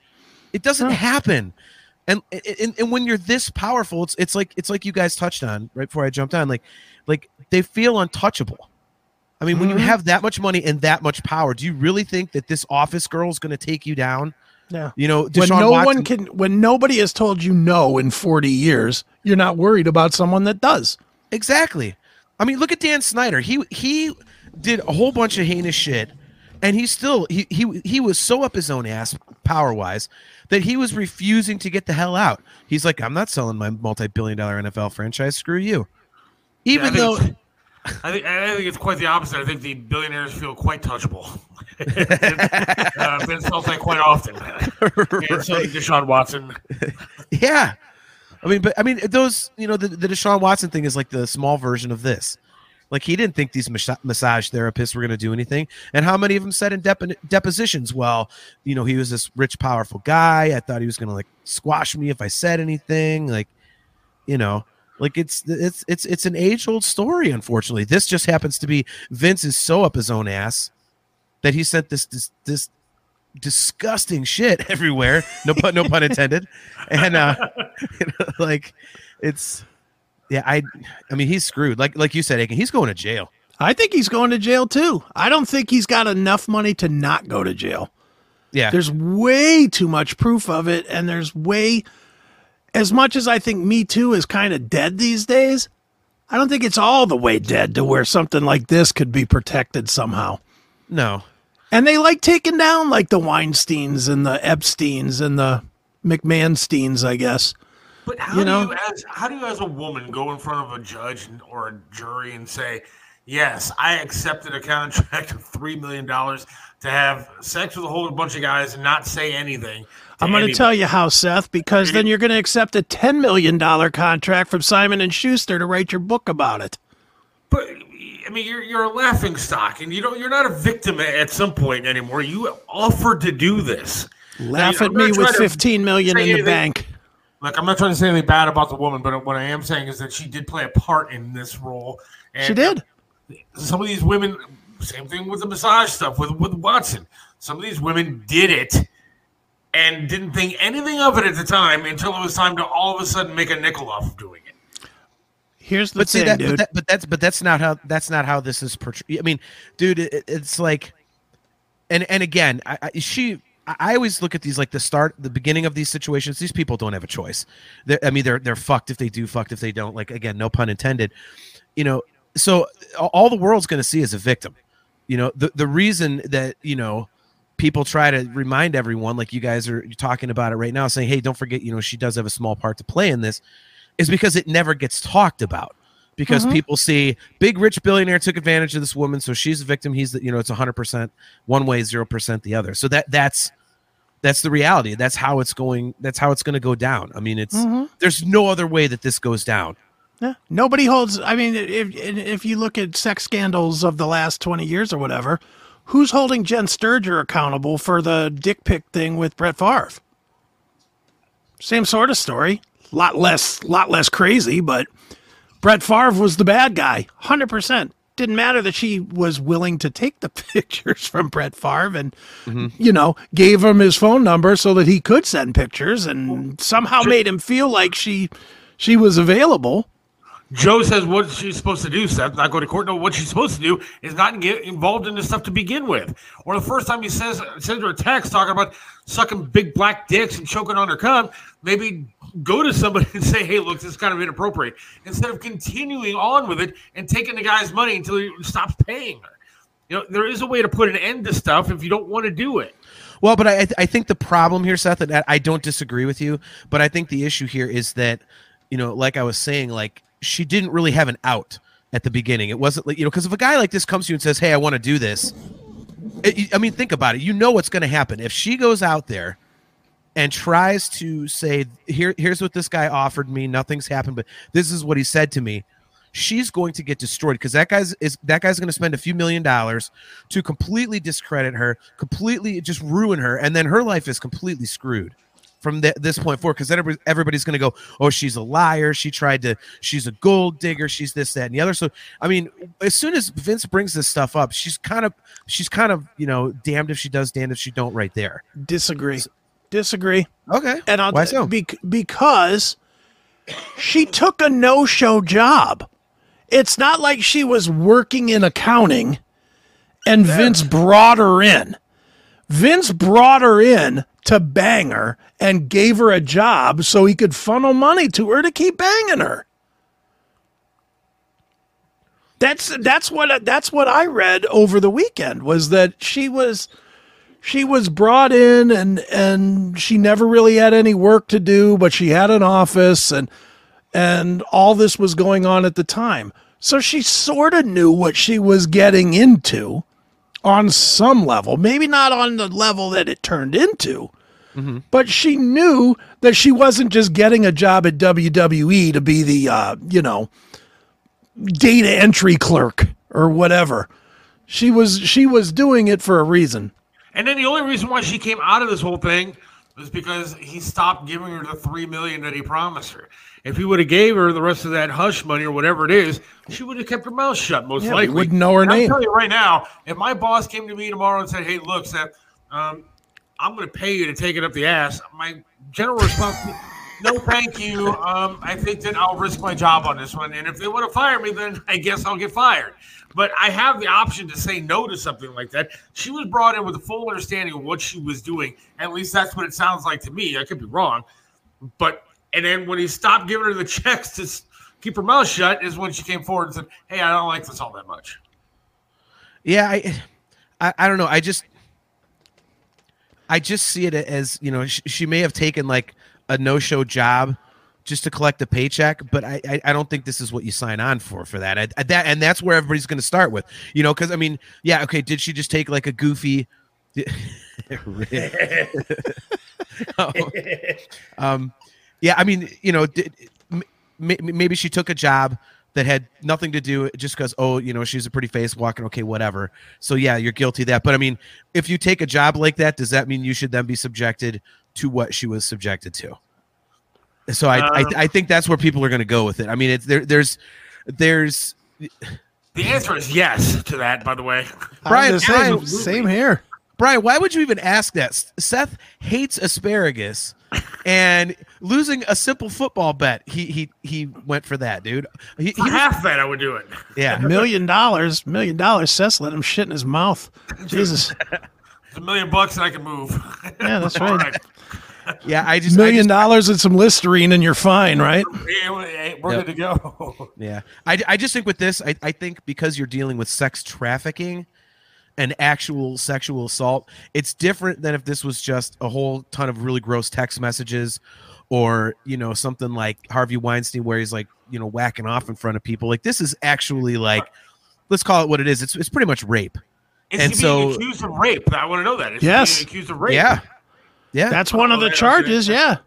It doesn't happen. And, and and when you're this powerful, it's it's like it's like you guys touched on right before I jumped on, like like they feel untouchable. I mean, when you Mhm. have that much money and that much power, do you really think that this office girl is going to take you down? Yeah. You know, when no Watson, one can when nobody has told you no in 40 years, you're not worried about someone that does. Exactly. I mean, look at Dan Snyder. He he did a whole bunch of heinous shit, and he still he he he was so up his own ass power wise that he was refusing to get the hell out. He's like, I'm not selling my multi-billion dollar NFL franchise. Screw you. Even I think though I think I think it's quite the opposite. I think the billionaires feel quite touchable. uh, Vince felt that quite often. And so Deshaun Watson. Yeah. I mean, but I mean, those, you know, the, the Deshaun Watson thing is like the small version of this. Like, he didn't think these mas- massage therapists were going to do anything. And how many of them said in depo- depositions, well, you know, he was this rich, powerful guy. I thought he was going to like squash me if I said anything. Like, you know, like it's, it's, it's, it's an age old story, unfortunately. This just happens to be Vince is so up his own ass that he sent this, this, this disgusting shit everywhere. No pun, no pun intended. And uh, like it's yeah. I I mean he's screwed. Like like you said, Aiken, he's going to jail. I think he's going to jail too. I don't think he's got enough money to not go to jail. Yeah, There's way too much proof of it, and there's way as much as I think Me Too is kind of dead these days. I don't think it's all the way dead to where something like this could be protected somehow. no. And they like taking down like the Weinsteins and the Epsteins and the McMahonsteins, I guess. But how You do know? you, as how do you, as a woman, go in front of a judge or a jury and say, "Yes, I accepted a contract of three million dollars to have sex with a whole bunch of guys and not say anything"? I'm going to tell you how, Seth, because then you're going to accept a $10 million contract from Simon and Schuster to write your book about it. But I mean, you're you're a laughing stock, and you don't you're not a victim at- some point anymore. You offered to do this. Laugh Now, at me with 15 million in the anything- bank. Look, I'm not trying to say anything bad about the woman, but what I am saying is that she did play a part in this role. And She did. Some of these women, same thing with the massage stuff with with Watson. Some of these women did it and didn't think anything of it at the time until it was time to all of a sudden make a nickel off of doing it. Here's the But see thing, that, dude. but that, but that's but that's not how that's not how this is portrayed. I mean, dude, it, it's like, and and again, I, I, she. I always look at these like the start, the beginning of these situations. These people don't have a choice. They're, I mean, they're they're fucked if they do, fucked if they don't. Like again, no pun intended. You know, so all- the world's going to see is a victim. You know, the the reason that you know people try to remind everyone, like you guys are talking about it right now, saying, "Hey, don't forget, you know, she does have a small part to play in this," is because it never gets talked about. Because Mhm. people see big rich billionaire took advantage of this woman, so she's a victim. He's the, you know, it's hundred percent one way, zero percent the other. So that that's that's the reality. That's how it's going. That's how it's going to go down. I mean, it's Mhm. there's no other way that this goes down. Yeah. Nobody holds. I mean, if if you look at sex scandals of the last twenty years or whatever, who's holding Jenn Sterger accountable for the dick pic thing with Brett Favre? Same sort of story. Lot less, lot less crazy, but Brett Favre was the bad guy, hundred percent. Didn't matter that she was willing to take the pictures from Brett Favre and, mm-hmm. you know, gave him his phone number so that he could send pictures and somehow made him feel like she she was available. Joe says what she's supposed to do, Seth, not go to court. No, what she's supposed to do is not get involved in this stuff to begin with. Or the first time he says sends her a text talking about sucking big black dicks and choking on her cum, maybe go to somebody and say, "Hey, look, this is kind of inappropriate," instead of continuing on with it and taking the guy's money until he stops paying her. You know, there is a way to put an end to stuff if you don't want to do it. Well, but I I think the problem here, Seth, and I don't disagree with you, but I think the issue here is that, you know, like I was saying, like she didn't really have an out at the beginning. It wasn't like you know, because if a guy like this comes to you and says, "Hey, I want to do this," it, I mean, think about it. You know what's going to happen if she goes out there and tries to say, "Here, here's what this guy offered me. Nothing's happened, but this is what he said to me." She's going to get destroyed because that guy's is that guy's going to spend a few million dollars to completely discredit her, completely just ruin her, and then her life is completely screwed from th- this point forward because everybody- everybody's going to go, oh, she's a liar. She tried to, she's a gold digger. She's this, that, and the other. So, I mean, as soon as Vince brings this stuff up, she's kind of, she's kind of, you know, damned if she does, damned if she don't, right there. Disagree. Disagree. Okay. And I'll Why so? bec- because she took a no-show job. It's not like she was working in accounting and Vince brought her in. Vince brought her in to bang her and gave her a job so he could funnel money to her to keep banging her. That's that's what that's what I read over the weekend was that she was she was brought in and and she never really had any work to do but she had an office and and all this was going on at the time so she sort of knew what she was getting into on some level maybe not on the level that it turned into but she knew that she wasn't just getting a job at WWE to be the uh, you know data entry clerk or whatever she was she was doing it for a reason And then the only reason why she came out of this whole thing was because he stopped giving her the three million that he promised her. If he would have gave her the rest of that hush money or whatever it is, she would have kept her mouth shut. Most Yeah, we likely, wouldn't know her And name. I'm telling you right now, if my boss came to me tomorrow and said, "Hey, look, Seth, um, I'm going to pay you to take it up the ass," my general response. would be, No, thank you. Um, I think that I'll risk my job on this one, and if they want to fire me, then I guess I'll get fired. But I have the option to say no to something like that. She was brought in with a full understanding of what she was doing. At least that's what it sounds like to me. I could be wrong, but and then when he stopped giving her the checks to keep her mouth shut, is when she came forward and said, "Hey, I don't like this all that much." Yeah, I, I, I don't know. I just, I just see it as you know, sh- she may have taken like a no-show job just to collect a paycheck, but I, I, I don't think this is what you sign on for for that. I, I- that and that's where everybody's going to start with, you know, because I mean, yeah, okay, did she just take like a goofy? um, yeah, I mean, you know, did, m- m- maybe she took a job that had nothing to do just because oh you know she's a pretty face walking okay whatever. So yeah you're guilty of that. But i mean if you take a job like that does that mean you should then be subjected to what she was subjected to? So i I, Um, I think that's where people are going to go with it. I mean it's there there's there's The answer is yes to that. By the way, Brian, the same, Brian- same here Brian, why would you even ask that? Seth hates asparagus, and losing a simple football bet, he he he went for that, dude. He, he- half that, I would do it. yeah, million dollars million dollars Seth let him shit in his mouth Jesus It's a million bucks and I can move. Yeah, that's right. yeah. I just I million just- dollars and some listerine and you're fine right Yeah, we're good to go. Yeah. I, I just think with this, I, I think because you're dealing with sex trafficking and actual sexual assault, it's different than if this was just a whole ton of really gross text messages or, you know, something like Harvey Weinstein where he's like, you know, whacking off in front of people. Like this is actually like, let's call it what it is. It's, it's pretty much rape. Is And he being so- accused of rape? I want to know that. Is Yes. he being accused of rape? Yeah. Yeah. that's one of Oh, the charges yeah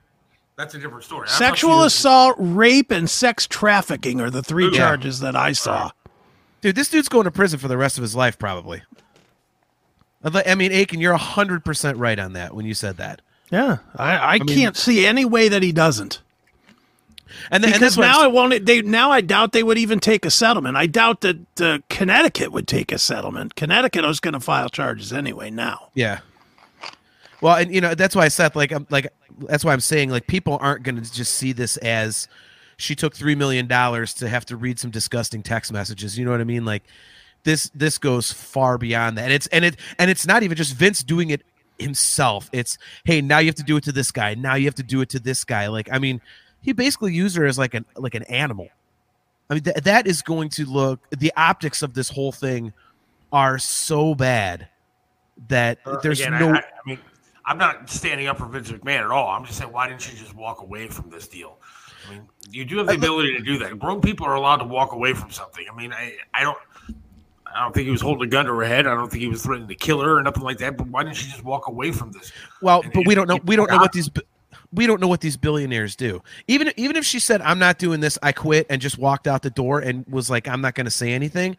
That's a different story. I thought sexual she- assault rape and sex trafficking are the three Yeah. charges that I saw Dude, this dude's going to prison for the rest of his life, probably. I'd like- I mean, Aiken, you're 100% right on that when you said that. yeah I, I, mean- can't see any way that he doesn't And, then, and because that's what I'm now won't. They now I doubt they would even take a settlement. I doubt that uh, Connecticut would take a settlement. Connecticut is going to file charges anyway. Now, Yeah. Well, and you know that's why I said like I'm like that's why I'm saying like people aren't going to just see this as she took three million dollars to have to read some disgusting text messages. You know what I mean? Like this this goes far beyond that. It's and it and it's not even just Vince doing it himself. It's hey, now you have to do it to this guy. Now you have to do it to this guy. Like I mean, he basically used her as like an like an animal. I mean, th- that is going to look the optics of this whole thing are so bad that Uh, there's again, no I, I, I mean, I'm not standing up for Vince McMahon at all. I'm just saying, why didn't you just walk away from this deal? I mean, you do have the ability to do that. Grown people are allowed to walk away from something. I mean, I, I don't, I don't think he was holding a gun to her head. I don't think he was threatening to kill her or nothing like that. But why didn't she just walk away from this? Well, And- but we don't know. We don't know what these. We don't know what these billionaires do. Even even if she said, "I'm not doing this. I quit," and just walked out the door and was like, "I'm not going to say anything."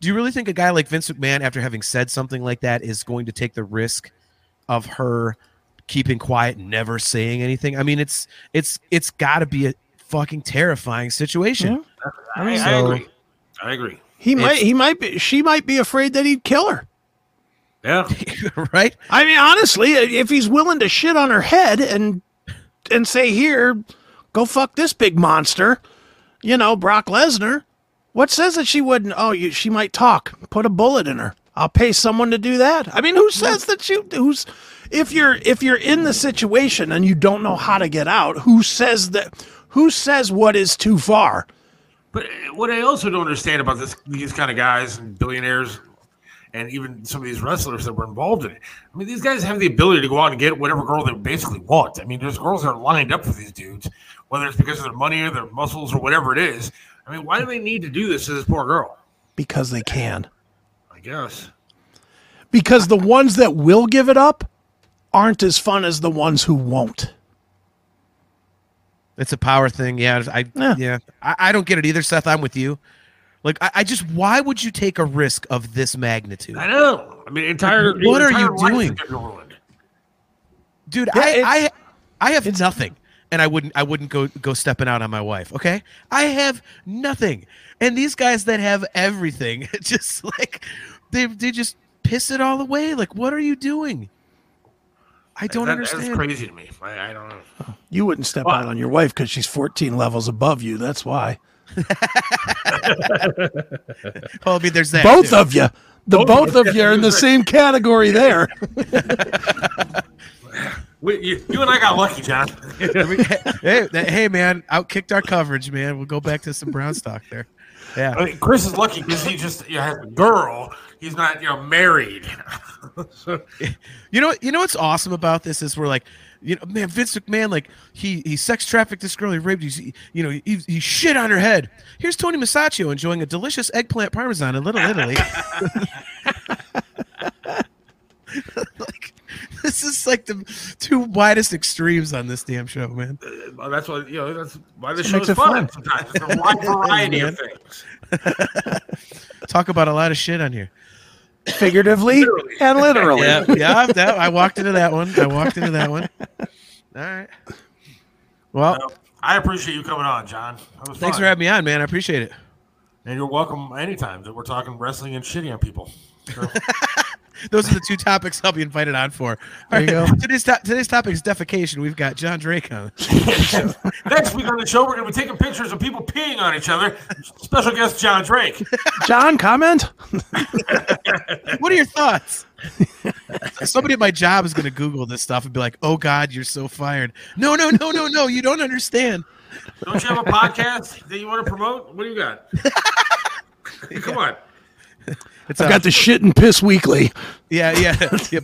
Do you really think a guy like Vince McMahon, after having said something like that, is going to take the risk of her keeping quiet, and never saying anything? I mean, it's it's it's got to be a fucking terrifying situation. I, I So- agree. I agree. He might. He might be. She might be afraid that he'd kill her. Yeah. right? I mean, honestly, if he's willing to shit on her head and and say, "Here, go fuck this big monster," you know, Brock Lesnar. What says that she wouldn't? Oh, you, she might talk. Put a bullet in her. I'll pay someone to do that. I mean, who says that you? Who's if you're if you're in the situation and you don't know how to get out? Who says that? Who says what is too far? But uh, what I also don't understand about this, these kind of guys and billionaires, and even some of these wrestlers that were involved in it. I mean, these guys have the ability to go out and get whatever girl they basically want. I mean, there's girls that are lined up for these dudes, whether it's because of their money or their muscles or whatever it is. I mean, why do they need to do this to this poor girl? Because they can. I guess. Because the ones that will give it up aren't as fun as the ones who won't. It's a power thing. Yeah, I Yeah. yeah. I, I don't get it either, Seth. I'm with you. Like, I, I just why would you take a risk of this magnitude, I know. I mean, entire. What are you doing? dude? Yeah, I, I I have nothing, and I wouldn't I wouldn't go go stepping out on my wife. Okay, I have nothing, and these guys that have everything, just like they they just piss it all away. Like, what are you doing? I don't That- understand. That's crazy to me. I, I don't know. Oh. You wouldn't step out on your wife because she's 14 levels above you. That's why. Well, I mean, there's that. both too. of you. The both of you are in the same category there. We, you, you and I got lucky, Jon. hey, that- hey, man, outkicked our coverage, man. We'll go back to some brown stock there. Yeah. I mean, Chris is lucky because he just you know, has a girl. He's not, you know, married. so, You know, you know what's awesome about this is we're like, you know, man, Vince McMahon, like he he sex trafficked this girl, he raped, he, you know, he, he shit on her head. Here's Tony Masaccio enjoying a delicious eggplant parmesan in Little Italy. like, this is like the two widest extremes on this damn show, man. Uh, well, that's why you know that's why the What show's makes it fun. fun. Sometimes it's a wide variety of things. Talk about a lot of shit on here. Figuratively Literally. and literally. Yeah, yeah, that, I walked into that one. I walked into that one. All right. Well, So, I appreciate you coming on, Jon. That was thanks fun. for having me on, man. I appreciate it. And you're welcome anytime that we're talking wrestling and shitting on people. So, Those are the two topics I'll be invited on for. There you go. Today's, to- today's topic is defecation. We've got Jon Drake on. next week on the show, we're going to be taking pictures of people peeing on each other. Special guest Jon Drake. Jon, comment? What are your thoughts? Somebody at my job is going to Google this stuff and be like, "Oh God, you're so fired." No, no, no, no, no. You don't understand. Don't you have a podcast that you want to promote? What do you got? Come on. It's I've uh, got the shit and piss weekly. yeah, yeah, yeah.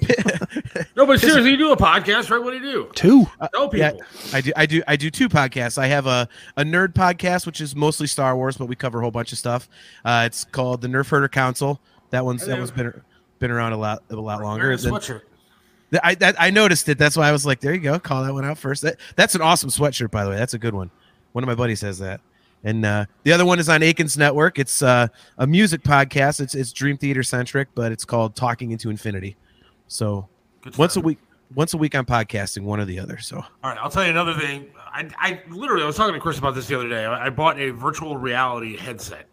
No, but seriously, you do a podcast, right? What do you do? Two. Tell people. Yeah, I do. I do. I do two podcasts. I have a a nerd podcast, which is mostly Star Wars, but we cover a whole bunch of stuff. Uh, it's called the Nerf Herder Council. That one's that one's been been around a lot a lot longer. Wearing sweatshirt. I that, I noticed it. That's why I was like, there you go. Call that one out first. That, that's an awesome sweatshirt, by the way. That's a good one. One of my buddies has that. And uh, the other one is on Akin's Network. It's uh, a music podcast. It's it's Dream Theater centric, but it's called Talking into Infinity. So Good once a week, once a week, I'm podcasting one or the other. So All right, I'll tell you another thing. I, I literally, I was talking to Chris about this the other day. I, I bought a virtual reality headset.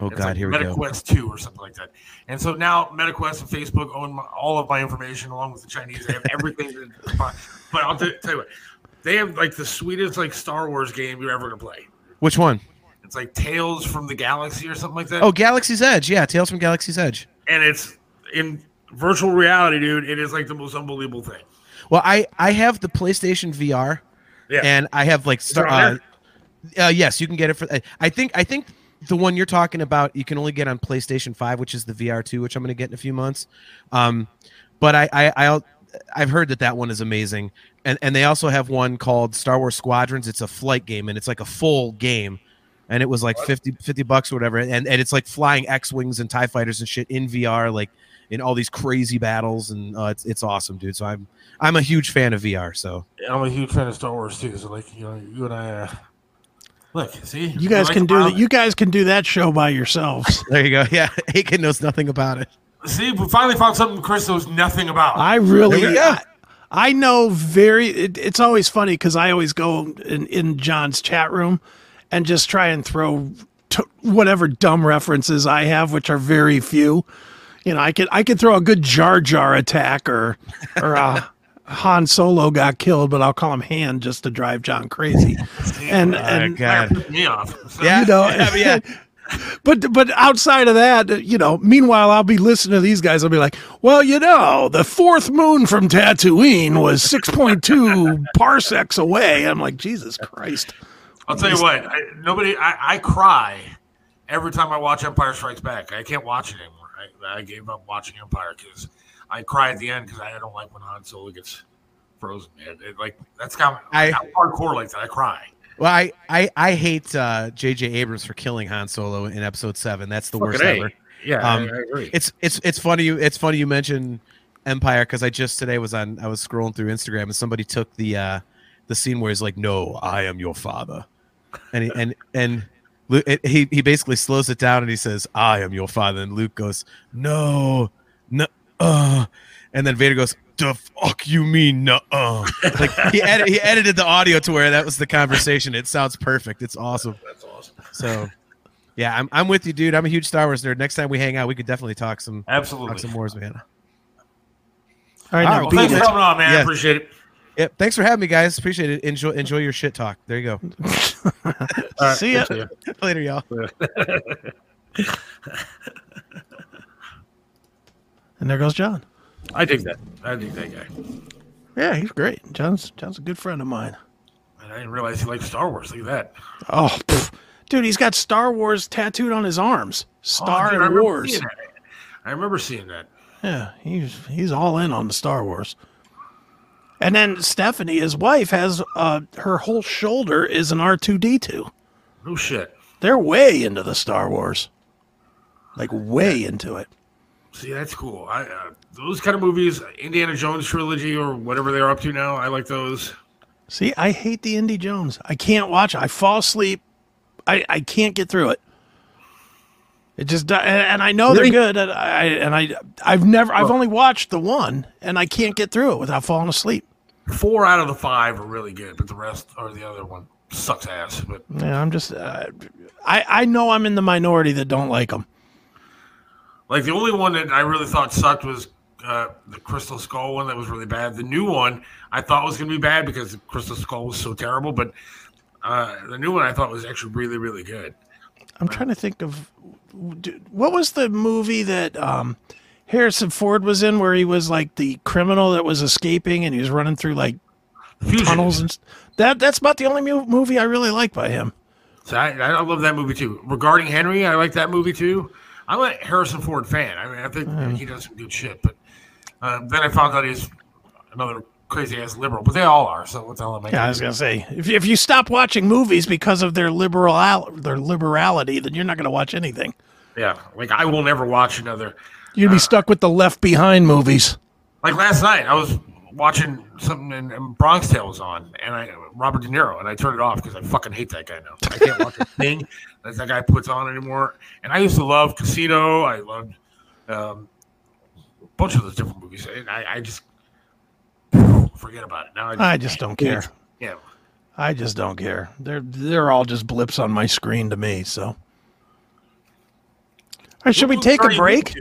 oh It's god, like here we go. MetaQuest 2 or something like that. And so now MetaQuest and Facebook own my, all of my information along with the Chinese. They have everything. but I'll t- tell you what, they have like the sweetest like Star Wars game you're ever gonna play. Which one? It's like Tales from the Galaxy or something like that. Oh, Galaxy's Edge. Yeah, Tales from Galaxy's Edge. and it's in virtual reality, dude. It is like the most unbelievable thing. Well, I I have the PlayStation VR, Yeah. and I have like star. Uh, uh, yes, you can get it for. I think I think the one you're talking about you can only get on PlayStation Five, which is the VR two, which I'm going to get in a few months. Um, but I I I'll, I've heard that that one is amazing, and and they also have one called Star Wars Squadrons. It's a flight game, and it's like a full game. And it was like 50, 50 bucks or whatever. And, and it's like flying X Wings and TIE fighters and shit in VR, like in all these crazy battles. And uh, it's, it's awesome, dude. So I'm, I'm a huge fan of VR. So I'm a huge fan of Star Wars too. So like you know, you and I. Uh, look, see, You guys like can do that. You guys can do that show by yourselves. there you go. Yeah. Akin knows nothing about it. it. See, we finally found something Chris knows nothing about. I really, There we go. I, I know very. It, it's always funny because I always go in, in Jon's chat room and just try and throw t- whatever dumb references I have, which are very few. You know, I could I could throw a good Jar Jar attack or or uh, Han Solo got killed, but I'll call him Han just to drive Jon crazy. And and God. Me off. Yeah. you know, yeah, yeah. but but outside of that, you know, meanwhile I'll be listening to these guys. I'll be like, well, you know, the fourth moon from Tatooine was six point two parsecs away. I'm like, Jesus Christ. I'll tell you what. I, nobody. I, I cry every time I watch Empire Strikes Back. I can't watch it anymore. I, I gave up watching Empire because I cry at the end because I don't like when Han Solo gets frozen. Man, it, like that's kind of I- I'm hardcore like that. I cry. Well, I, I, I hate uh, J.J. Abrams for killing Han Solo in Episode Seven. That's the worst ever. Yeah, Um, I, I agree. It's it's it's funny you it's funny you mentioned Empire because I just today was on I was scrolling through Instagram and somebody took the uh the scene where he's like, "No, I am your father," and he, and and Lu- it, he he basically slows it down and he says, "I am your father," and Luke goes, "No, no," uh, and then Vader goes. The fuck you mean no? Uh. Like he edit, he edited the audio to where that was the conversation. It sounds perfect. It's awesome. That's awesome. So, yeah, I'm, I'm with you, dude. I'm a huge Star Wars nerd. Next time we hang out, we could definitely talk some talk Absolutely. some wars, man. All right, All now well, Thanks it. for coming on, man. I appreciate it. Yep. Thanks for having me, guys. Appreciate it. Enjoy enjoy your shit talk. There you go. All right, See ya. good Later, y'all. And there goes Jon. I dig that. I dig that guy. Yeah, he's great. Jon's Jon's a good friend of mine. And I didn't realize he liked Star Wars. Look at that. Oh, pff. dude, he's got Star Wars tattooed on his arms. Oh, Star dude, I remember Wars. I remember seeing that. Yeah, he's he's all in on the Star Wars. And then Stephanie, his wife, has uh her whole shoulder is an R two D two. No shit. They're way into the Star Wars, like way into it. See, that's cool. I uh, those kind of movies, Indiana Jones trilogy or whatever they're up to now. I like those. See, I hate the Indy Jones. I can't watch. it. I fall asleep. I I can't get through it. It just and, and I know Really? they're good. And I and I I've never I've only watched the one, and I can't get through it without falling asleep. Four out of the five are really good, but the rest or the other one sucks ass. But Yeah, I'm just uh, I I know I'm in the minority that don't like them. like the only one that I really thought sucked was uh, the Crystal Skull one. That was really bad. The new one I thought was going to be bad because the Crystal Skull was so terrible. But uh, the new one I thought was actually really really good. I'm trying to think of what was the movie that um, Harrison Ford was in where he was like the criminal that was escaping and he was running through like tunnels and that that's about the only mu- movie I really like by him. So I, I love that movie too. Regarding Henry, I like that movie too. I'm a Harrison Ford fan. I mean, I think he does some good shit. But uh, then I found out he's another crazy ass liberal. But they all are. So what the hell am I? Yeah, I was gonna say if if you stop watching movies because of their liberal their liberality, then you're not gonna watch anything. yeah, like I will never watch another. You'd be stuck with the Left Behind movies. Like last night, I was watching something and, and Bronx Tale was on, and I Robert De Niro, and I turned it off because I fucking hate that guy now. I can't watch a thing that that guy puts on anymore. And I used to love Casino. I loved um, a bunch of those different movies. And I, I just forget about it now. I just don't care. Yeah. I just don't care. They're they're all just blips on my screen to me. So, all right, should we take a break?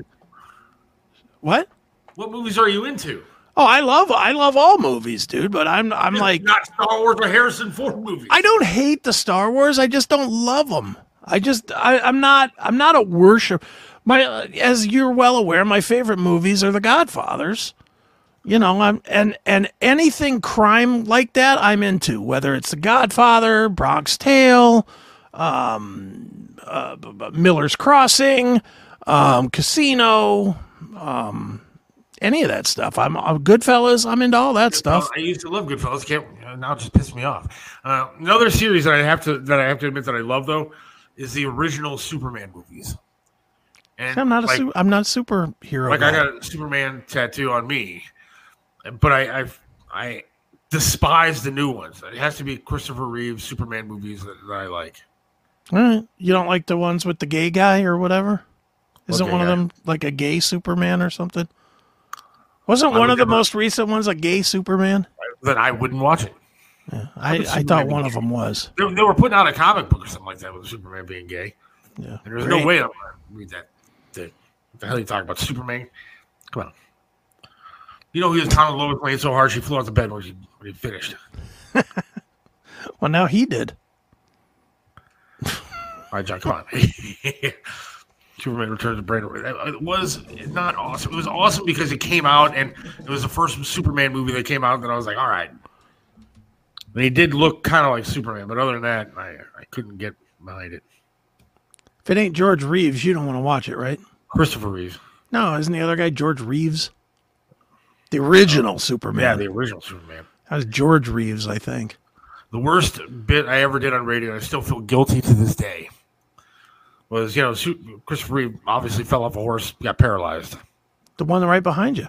What? What movies are you into? Oh, I love I love all movies, dude. But I'm I'm like not Star Wars or Harrison Ford movies. I don't hate the Star Wars. I just don't love them. I just I, I'm not I'm not a worship. My as you're well aware, my favorite movies are The Godfathers. You know, I'm and and anything crime like that, I'm into. Whether it's The Godfather, Bronx Tale, um, uh, Miller's Crossing, um, Casino, um, any of that stuff. I'm, I'm Goodfellas. I'm into all that stuff. I used to love Goodfellas. Can't uh, now it just piss me off. Uh, another series that I have to that I have to admit that I love though is the original Superman movies. And I'm not a like, su- I'm not a superhero. like guy. I got a Superman tattoo on me, but I I, I despise the new ones. It has to be Christopher Reeves Superman movies that, that I like. All right. You don't like the ones with the gay guy or whatever? Isn't gay one of them like a gay Superman or something? Wasn't I one of the never- most recent ones a gay Superman? That I wouldn't watch it. I, I thought one of them was. They, they were putting out a comic book or something like that with Superman being gay. Yeah. And there's Great. no way I'm gonna read that. The, the hell are you talking about Superman? Come on. You know he was taunting Lois Lane so hard she flew out the bed when, she, when he finished. Well, now he did. All right, Jon, come on. Superman Returns to Brain. Uh, it was not awesome. It was awesome because it came out and it was the first Superman movie that came out that I was like, all right. They did look kind of like Superman, but other than that, I, I couldn't get behind it. If it ain't George Reeves, you don't want to watch it, right? Christopher Reeves. No, isn't the other guy George Reeves? The original Superman. Yeah, the original Superman. that was George Reeves, I think. The worst bit I ever did on radio, I still feel guilty to this day, was you know Christopher Reeve obviously fell off a horse, got paralyzed, The one right behind you.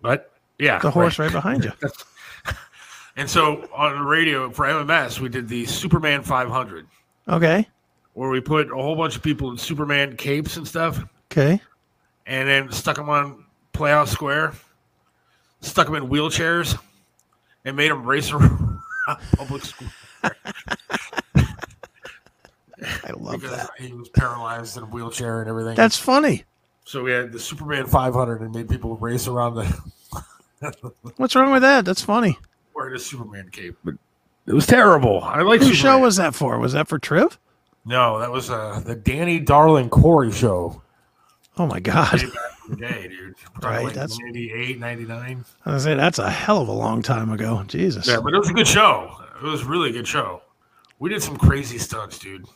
but yeah, The horse right behind you. And so on the radio for MMS, we did the Superman 500, Okay. where we put a whole bunch of people in Superman capes and stuff, Okay. and then stuck them on Playhouse Square, stuck them in wheelchairs, and made them race around public school I love because that. he was paralyzed in a wheelchair and everything. That's funny. so we had the Superman 500 and made people race around the What's wrong with that? That's funny. wearing a Superman cape. But it was terrible. I like Whose show was that for? Was that for Triv? no, that was uh, the Danny Darling Corey show. Oh my God. Way back in the day, dude. We're Right, like that's- 98, 99. I was say that's a hell of a long time ago. Jesus. Yeah, but it was a good show. It was a really good show. We did some crazy stunts, dude.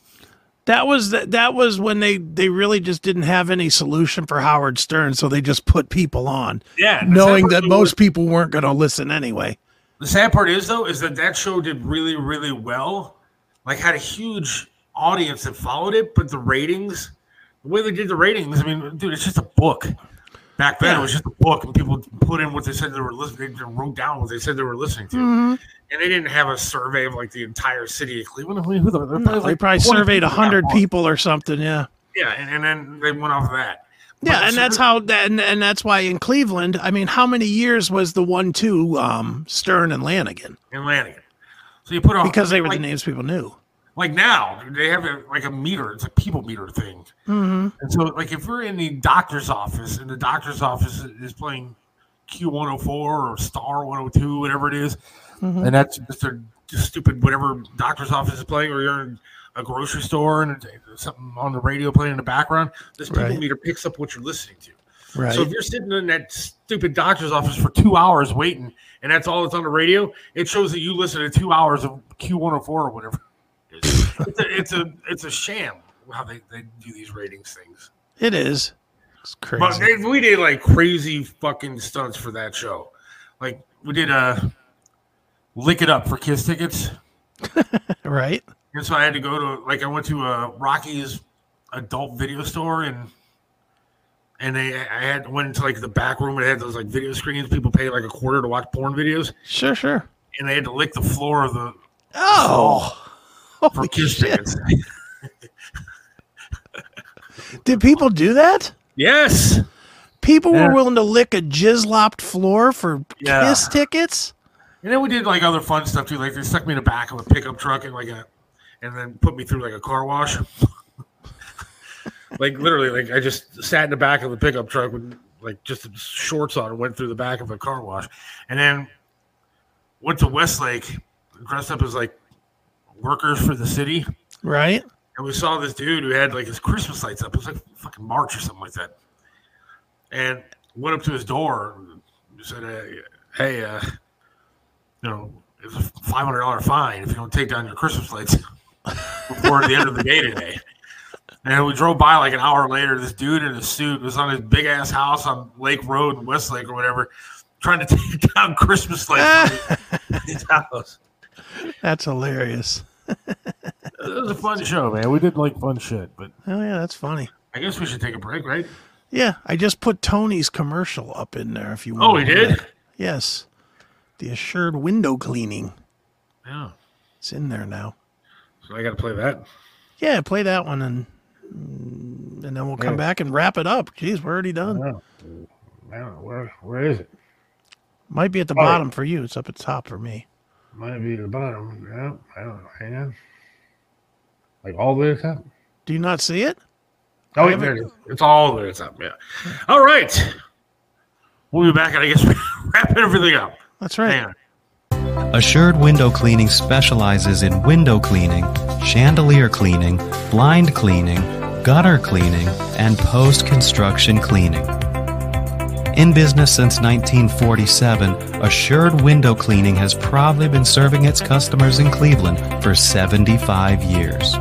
That was that. That was when they they really just didn't have any solution for Howard Stern, so they just put people on, Yeah, knowing that part that is- most people weren't going to listen anyway. The sad part is though, is that that show did really, really well. Like had a huge audience that followed it, but the ratings, the way they did the ratings, I mean, dude, it's just a book. Back then, it was just a book, and people put in what they said they were listening. They wrote down what they said they were listening to, Mm-hmm. and they didn't have a survey of like the entire city of Cleveland. I mean, who the, No, like probably surveyed hundred people or something. Yeah. Yeah, and, and then they went off of that. But Yeah, and that's how that, and, and that's why in Cleveland, I mean, how many years was the one-two um, Stern and Lanigan? in Lanigan. So you put on Because they were like, the names people knew. Like now they have a, like a meter. It's a people meter thing. Mm-hmm. And so, like, if we're in the doctor's office and the doctor's office is playing Q104 or Star 102, whatever it is, Mm-hmm. and that's just a just stupid whatever doctor's office is playing, or you're in a grocery store and something on the radio playing in the background, this people Right. meter picks up what you're listening to. Right. So if you're sitting in that stupid doctor's office for two hours waiting, and that's all that's on the radio, it shows that you listen to two hours of Q104 or whatever. It's a it's a, it's a sham how they, they do these ratings things. it is. It's crazy. But they, we did like crazy fucking stunts for that show. Like we did a lick it up for Kiss tickets, right. and so I had to go to like I went to a Rocky's adult video store and. And they, I had went into like the back room and it had those like video screens. People pay like a quarter to watch porn videos, Sure. Sure. and they had to lick the floor of the Oh. For Kiss tickets. Did people do that? yes, People Yeah. were willing to lick a jizz-lopped floor for Yeah. Kiss tickets. and then we did like other fun stuff too. Like they stuck me in the back of a pickup truck and like a, and then put me through like a car wash. like literally, like I just sat in the back of the pickup truck with like just shorts on and went through the back of a car wash, and then went to Westlake, dressed up as like workers for the city, Right? and we saw this dude who had like his Christmas lights up. It was like fucking March or something like that, and went up to his door and said, "Hey, hey uh, you know, it's a five hundred dollar fine if you don't take down your Christmas lights before the end of the day today." And we drove by like an hour later. This dude in a suit was on his big ass house on Lake Road in Westlake or whatever, trying to take down Christmas lights his house. That's hilarious. It was a fun show, man. We did like fun shit, but Oh yeah, that's funny. I guess we should take a break, right? Yeah, I just put Tony's commercial up in there. If you want. Oh, we did. Yes, the assured window cleaning. Yeah. It's in there now. So I got to play that. Yeah, play that one and and then we'll come Yeah. back and wrap it up. Jeez, we're already done. I don't know where. Where is it? Might be at the Oh. bottom for you. It's up at the top for me. Might be the bottom. Yeah, I don't know. Hang on. Like all the way to the top. Do you not see it? Oh, I wait, haven't- there it is. It's all the way to the top. Yeah. All right. We'll be back, and I guess we wrap everything up. That's right. Hang on. Assured Window Cleaning specializes in window cleaning, chandelier cleaning, blind cleaning, gutter cleaning, and post construction cleaning. In business since 1947, Assured Window Cleaning has proudly been serving its customers in Cleveland for 75 years.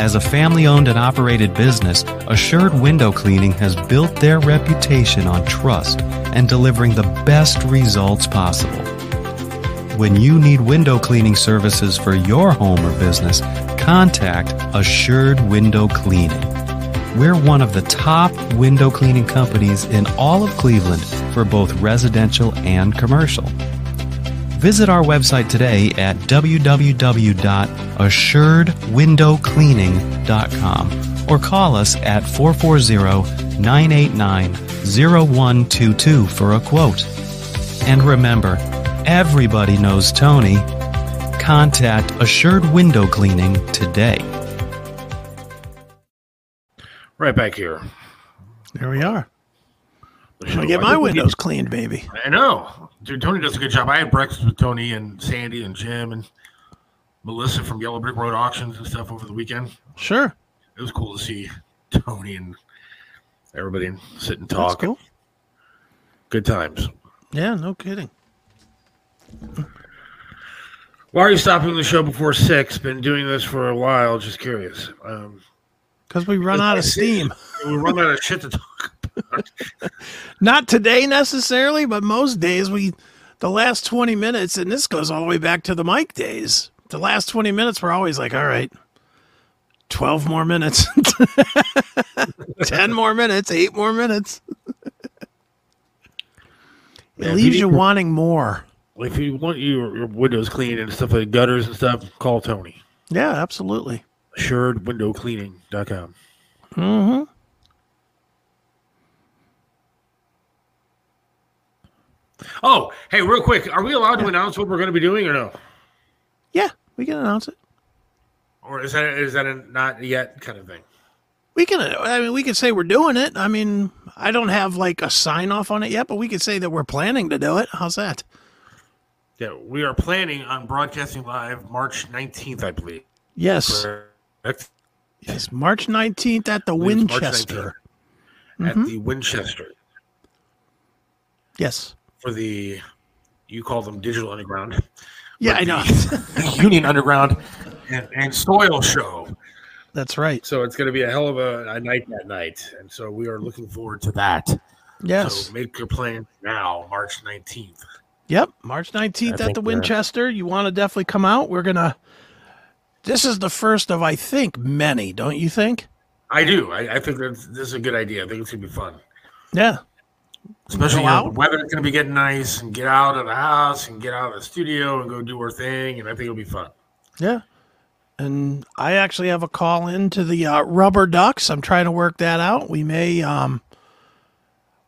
As a family owned and operated business, Assured Window Cleaning has built their reputation on trust and delivering the best results possible. When you need window cleaning services for your home or business, contact Assured Window Cleaning. We're one of the top window cleaning companies in all of Cleveland for both residential and commercial. Visit our website today at www.assuredwindowcleaning.com or call us at 440-989-0122 for a quote. And remember, everybody knows Tony. Contact Assured Window Cleaning today. Right back here. There we are. The I'm gonna get my think we windows cleaned, baby. I know. Dude, Tony does a good job. I had breakfast with Tony and Sandy and Jim and Melissa from Yellow Brick Road Auctions and stuff over the weekend. Sure. It was cool to see Tony and everybody and sit and That's talk. cool. Good times. Yeah, no kidding. Why are you stopping the show before six? Been doing this for a while. Just curious. Um, Because we run out of steam. we run out of shit to talk. about. Not today necessarily, but most days we the last 20 minutes, and this goes all the way back to the mic days. The last 20 minutes we're always like, all right, 12 more minutes. 10 more minutes, 8 more minutes. It Man, leaves we- you wanting more. If you want your, your windows cleaned and stuff like gutters and stuff, call Tony. Yeah, absolutely. AssuredWindowCleaning.com. Mm-hmm. Oh, hey, real quick, are we allowed to announce what we're going to be doing or no? Yeah, we can announce it. Or is that is that a not yet kind of thing? We can. I mean, we could say we're doing it. I mean, I don't have like a sign off on it yet, but we could say that we're planning to do it. How's that? Yeah, we are planning on broadcasting live March 19th, I believe. Yes. Correct? Yes. March 19th at the believe it's March Winchester. 19th. At the mm-hmm. Winchester Yes. for the, you call them Digital Underground. Yeah, I know. Union Underground and, and Soil Show. That's right. So it's going to be a hell of a, a night that night. And so we are looking forward to that. Yes. So make your plan now, March 19th. Yep. March 19th at the Winchester. You want to definitely come out. We're going to. This is the first of, I think, many, don't you think? I do. I, I think that this is a good idea. I think it's going to be fun. Yeah. Especially you know, the weather's going to be getting nice and get out of the house and get out of the studio and go do our thing. And I think it'll be fun. Yeah. And I actually have a call in to the uh, Rubber Ducks. I'm trying to work that out. We may, um,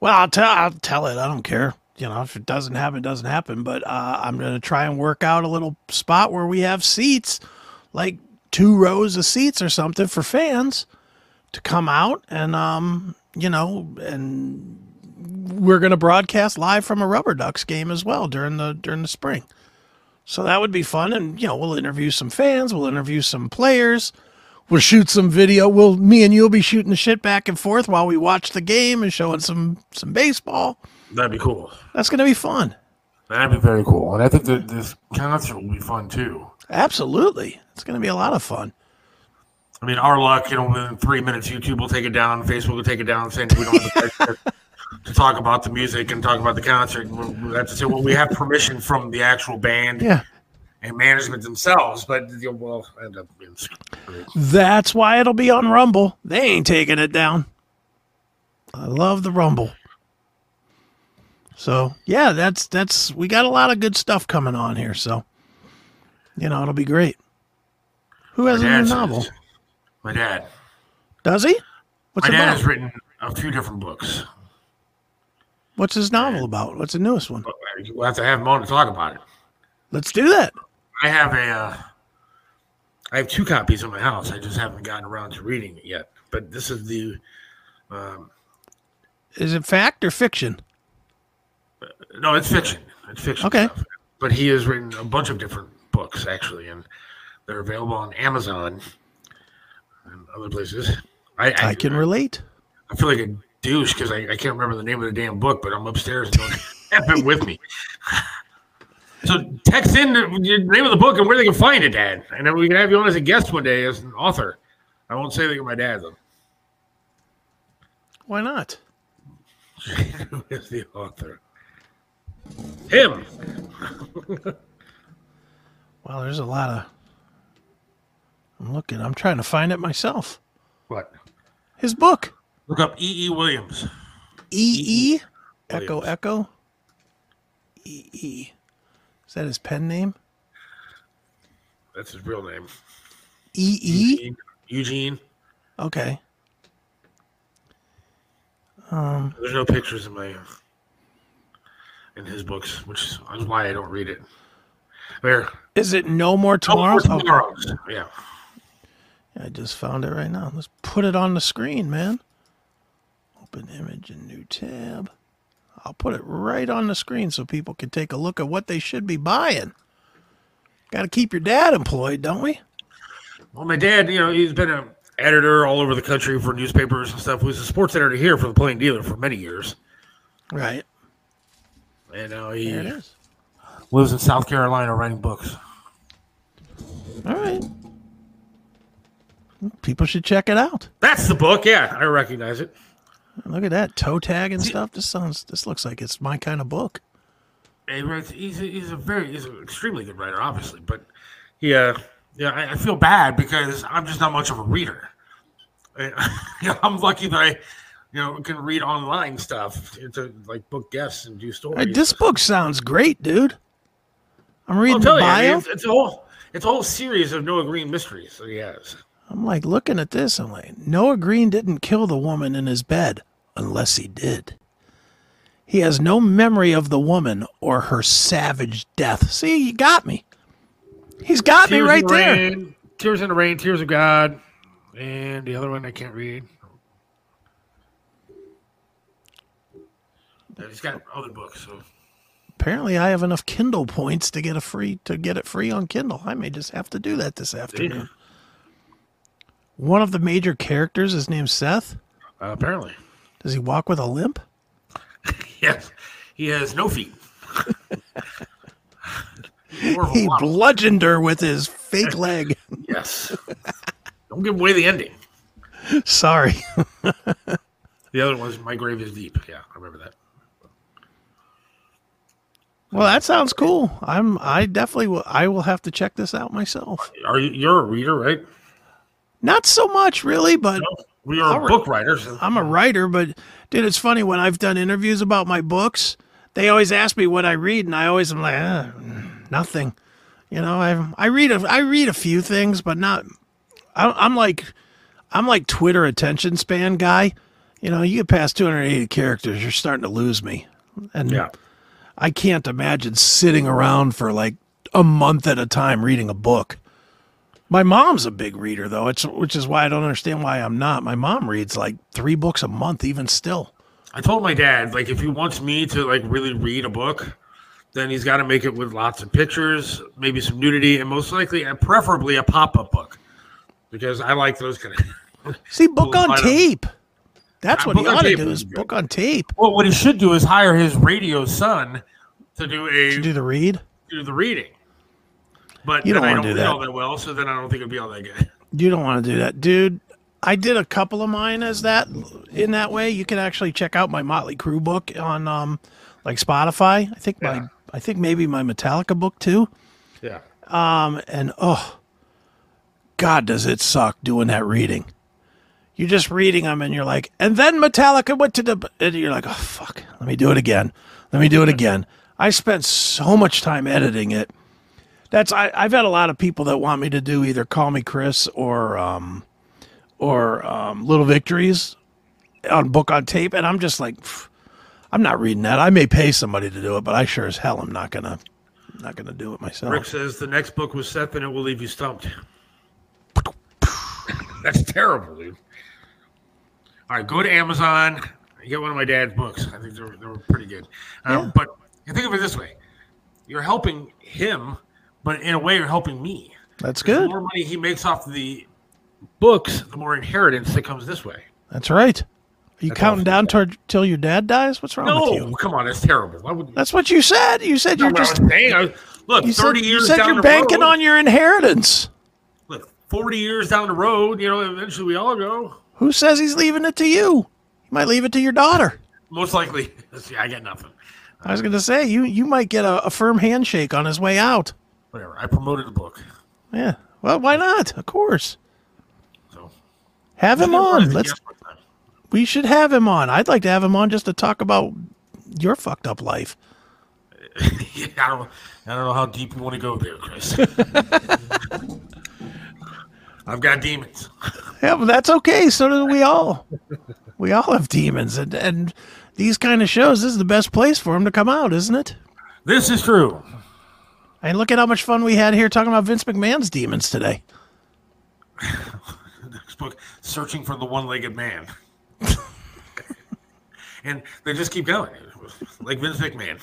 well, I'll tell, I'll tell it. I don't care. You know, if it doesn't happen, it doesn't happen. But uh, I'm going to try and work out a little spot where we have seats, like two rows of seats or something for fans to come out and, um, you know, and we're going to broadcast live from a Rubber Ducks game as well during the during the spring. So that would be fun, and you know we'll interview some fans, we'll interview some players, we'll shoot some video. We'll me and you'll be shooting the shit back and forth while we watch the game and showing some some baseball. That'd be cool. That's going to be fun. That'd be very cool. And I think that this concert will be fun too. Absolutely, it's going to be a lot of fun. I mean, our luck, you know, within three minutes, YouTube will take it down, Facebook will take it down, saying we don't have to, to talk about the music and talk about the concert. We- have to say, well, we have permission from the actual band Yeah, and management themselves, but you know, we'll end up being screwed. that's why it'll be on Rumble. They ain't taking it down. I love the Rumble. So yeah, that's that's we got a lot of good stuff coming on here. So you know it'll be great. Who has a new novel? My dad. Does he? What's my dad about? has written a few different books. What's his novel about? What's the newest one? We'll have to have him on to talk about it. Let's do that. I have a, uh, I have two copies in my house. I just haven't gotten around to reading it yet. But this is the, um, Is it fact or fiction? no, it's fiction. It's fiction. Okay. stuff. But he has written a bunch of different books actually, and they're available on Amazon and other places. I, I, I can relate. I feel like a douche because I, I can't remember the name of the damn book, but I'm upstairs and don't have it with me. So text in the the name of the book and where they can find it, Dad, and then we can have you on as a guest one day as an author. I won't say that you're my dad though. Why not? Who is the author? Him. Well, there's a lot of. I'm looking. I'm trying to find it myself. What? His book. Look up E. E. Williams. E E. Echo Echo. E E. Is that his pen name? That's his real name. E E. Eugene. Eugene. Okay. Um. There's no pictures in my in his books, which is why I don't read it. There. Is it No More Oh, Tomorrow? for tomorrows. Yeah. I just found it right now. Let's put it on the screen, man. Open image and new tab. I'll put it right on the screen so people can take a look at what they should be buying. Got to keep your dad employed, don't we? Well, my dad, you know, he's been an editor all over the country for newspapers and stuff. He was a sports editor here for the Plain Dealer for many years. Right. And now he it is. Lives in South Carolina writing books. All right. People should check it out. That's the book. Yeah, I recognize it. Look at that toe tag and stuff. This sounds. This looks like it's my kind of book. He writes, he's, a, he's a very, he's an extremely good writer, obviously. But yeah, uh, yeah, I, I feel bad because I'm just not much of a reader. I, I'm lucky that I, you know, can read online stuff to like book guests and do stories. Hey, this book sounds great, dude. I'm reading the tell you, bio. it's, it's a whole, it's a whole series of Noah Green mysteries that he has. I'm like looking at this. I'm like, Noah Green didn't kill the woman in his bed unless he did. He has no memory of the woman or her savage death. See, you got me. He's got me Tears in right the there. Rain, Tears in the Rain, Tears of God, and the other one I can't read. He's got other books, so Apparently, I have enough Kindle points to get a free to get it free on Kindle. I may just have to do that this afternoon. One of the major characters is named Seth. uh, apparently, Does he walk with a limp? yes, he has no feet. More of a He bludgeoned her with his fake leg. yes. Don't give away the ending. Sorry. The other one's My Grave is Deep. Yeah, I remember that. Well, that sounds cool. I'm. I definitely will. I will have to check this out myself. Are you? You're a reader, right? Not so much, really, but We are right. book writers. I'm a writer. But dude, it's funny when I've done interviews about my books. They always ask me what I read, and I always am like, "Uh, nothing. You know, I I read a I read a few things, but not. I, I'm like, I'm like Twitter attention span guy. You know, you get past 280 characters, you're starting to lose me, and Yeah. I can't imagine sitting around for like a month at a time reading a book. My mom's a big reader though, it's which is why I don't understand why I'm not. My mom reads like 3 books a month even still. I told my dad like if he wants me to like really read a book, then he's got to make it with lots of pictures, maybe some nudity, and most likely, and preferably a pop-up book, because I like those kind of. See, book on tape. That's what he ought to do is book on tape. Well, what he should do is hire his radio son to do a To do the read. do the reading. But You don't wanna don't do that. all that well, so then I don't think it'd be all that good. You don't want to do that, dude. I did a couple of mine as that in that way. You can actually check out my Motley Crue book on um like Spotify. I think my I think maybe my Metallica book too. Yeah. Um and oh god does it suck doing that reading. You're just reading them and you're like, and then Metallica went to the and you're like, oh fuck, let me do it again. Let me do it again. I spent so much time editing it. That's I, I've had a lot of people that want me to do either Call Me Chris or um or um, Little Victories on book on tape, and I'm just like, I'm not reading that. I may pay somebody to do it, but I sure as hell am not gonna not gonna do it myself. Rick says the next book was Seth and it will leave you stumped. That's terrible, dude. All right, go to Amazon. Get one of my dad's books. I think they were, they were pretty good. Um, But think of it this way: you're helping him, but in a way, you're helping me. That's good. The more money he makes off the books, the more inheritance that comes this way. That's right. Are you That's counting down toward till your dad dies? What's wrong with No, you? come on, that's terrible. Why would That's what you said. You said you're just was look, you said, 30 you said down you're the banking road, on your inheritance. Look, 40 years down the road, you know, eventually we all go. Who says he's leaving it to you? He might leave it to your daughter. Most likely, I get nothing. I was going to say you you might get a, a firm handshake on his way out. Whatever. I promoted the book. Yeah. Well, why not? Of course. So Have him Just gonna run on. Let's. We should have him on. I'd like to have him on just to talk about your fucked up life. yeah, I don't, I don't know how deep you want to go there, Chris. I've got demons. Yeah, but that's okay. So do we all. we all have demons, and and these kind of shows. This is the best place for them to come out, isn't it? This is true. And look at how much fun we had here talking about Vince McMahon's demons today. Next book, Searching for the One-Legged Man. and they just keep going, like Vince McMahon.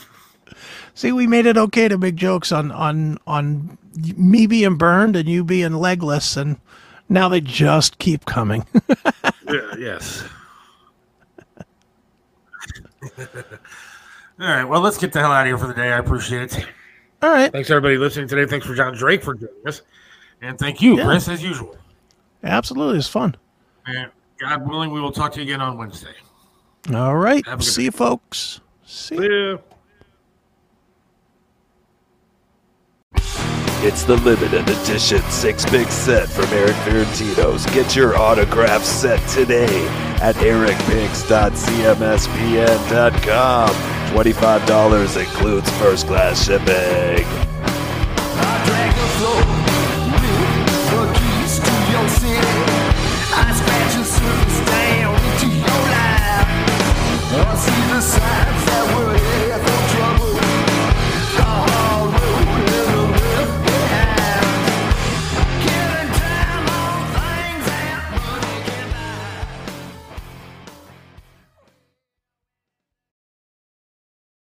See, we made it okay to make jokes on on on me being burned and you being legless, and now they just keep coming. Yeah, yes. All right. Well, let's get the hell out of here for the day. I appreciate it. All right, Thanks everybody listening today. Thanks for Jon Drake for joining us, and thank you, Yeah. Chris, as usual. absolutely, it's fun. And God willing, we will talk to you again on Wednesday. All right, Have a good see you, folks. See. ya. Yeah. It's the limited edition six big set from Eric Ferrantino's. Get your autograph set today at ericpix.cmspn.com. $25 includes first class shipping. I scratch the surface down into your life. I see the sign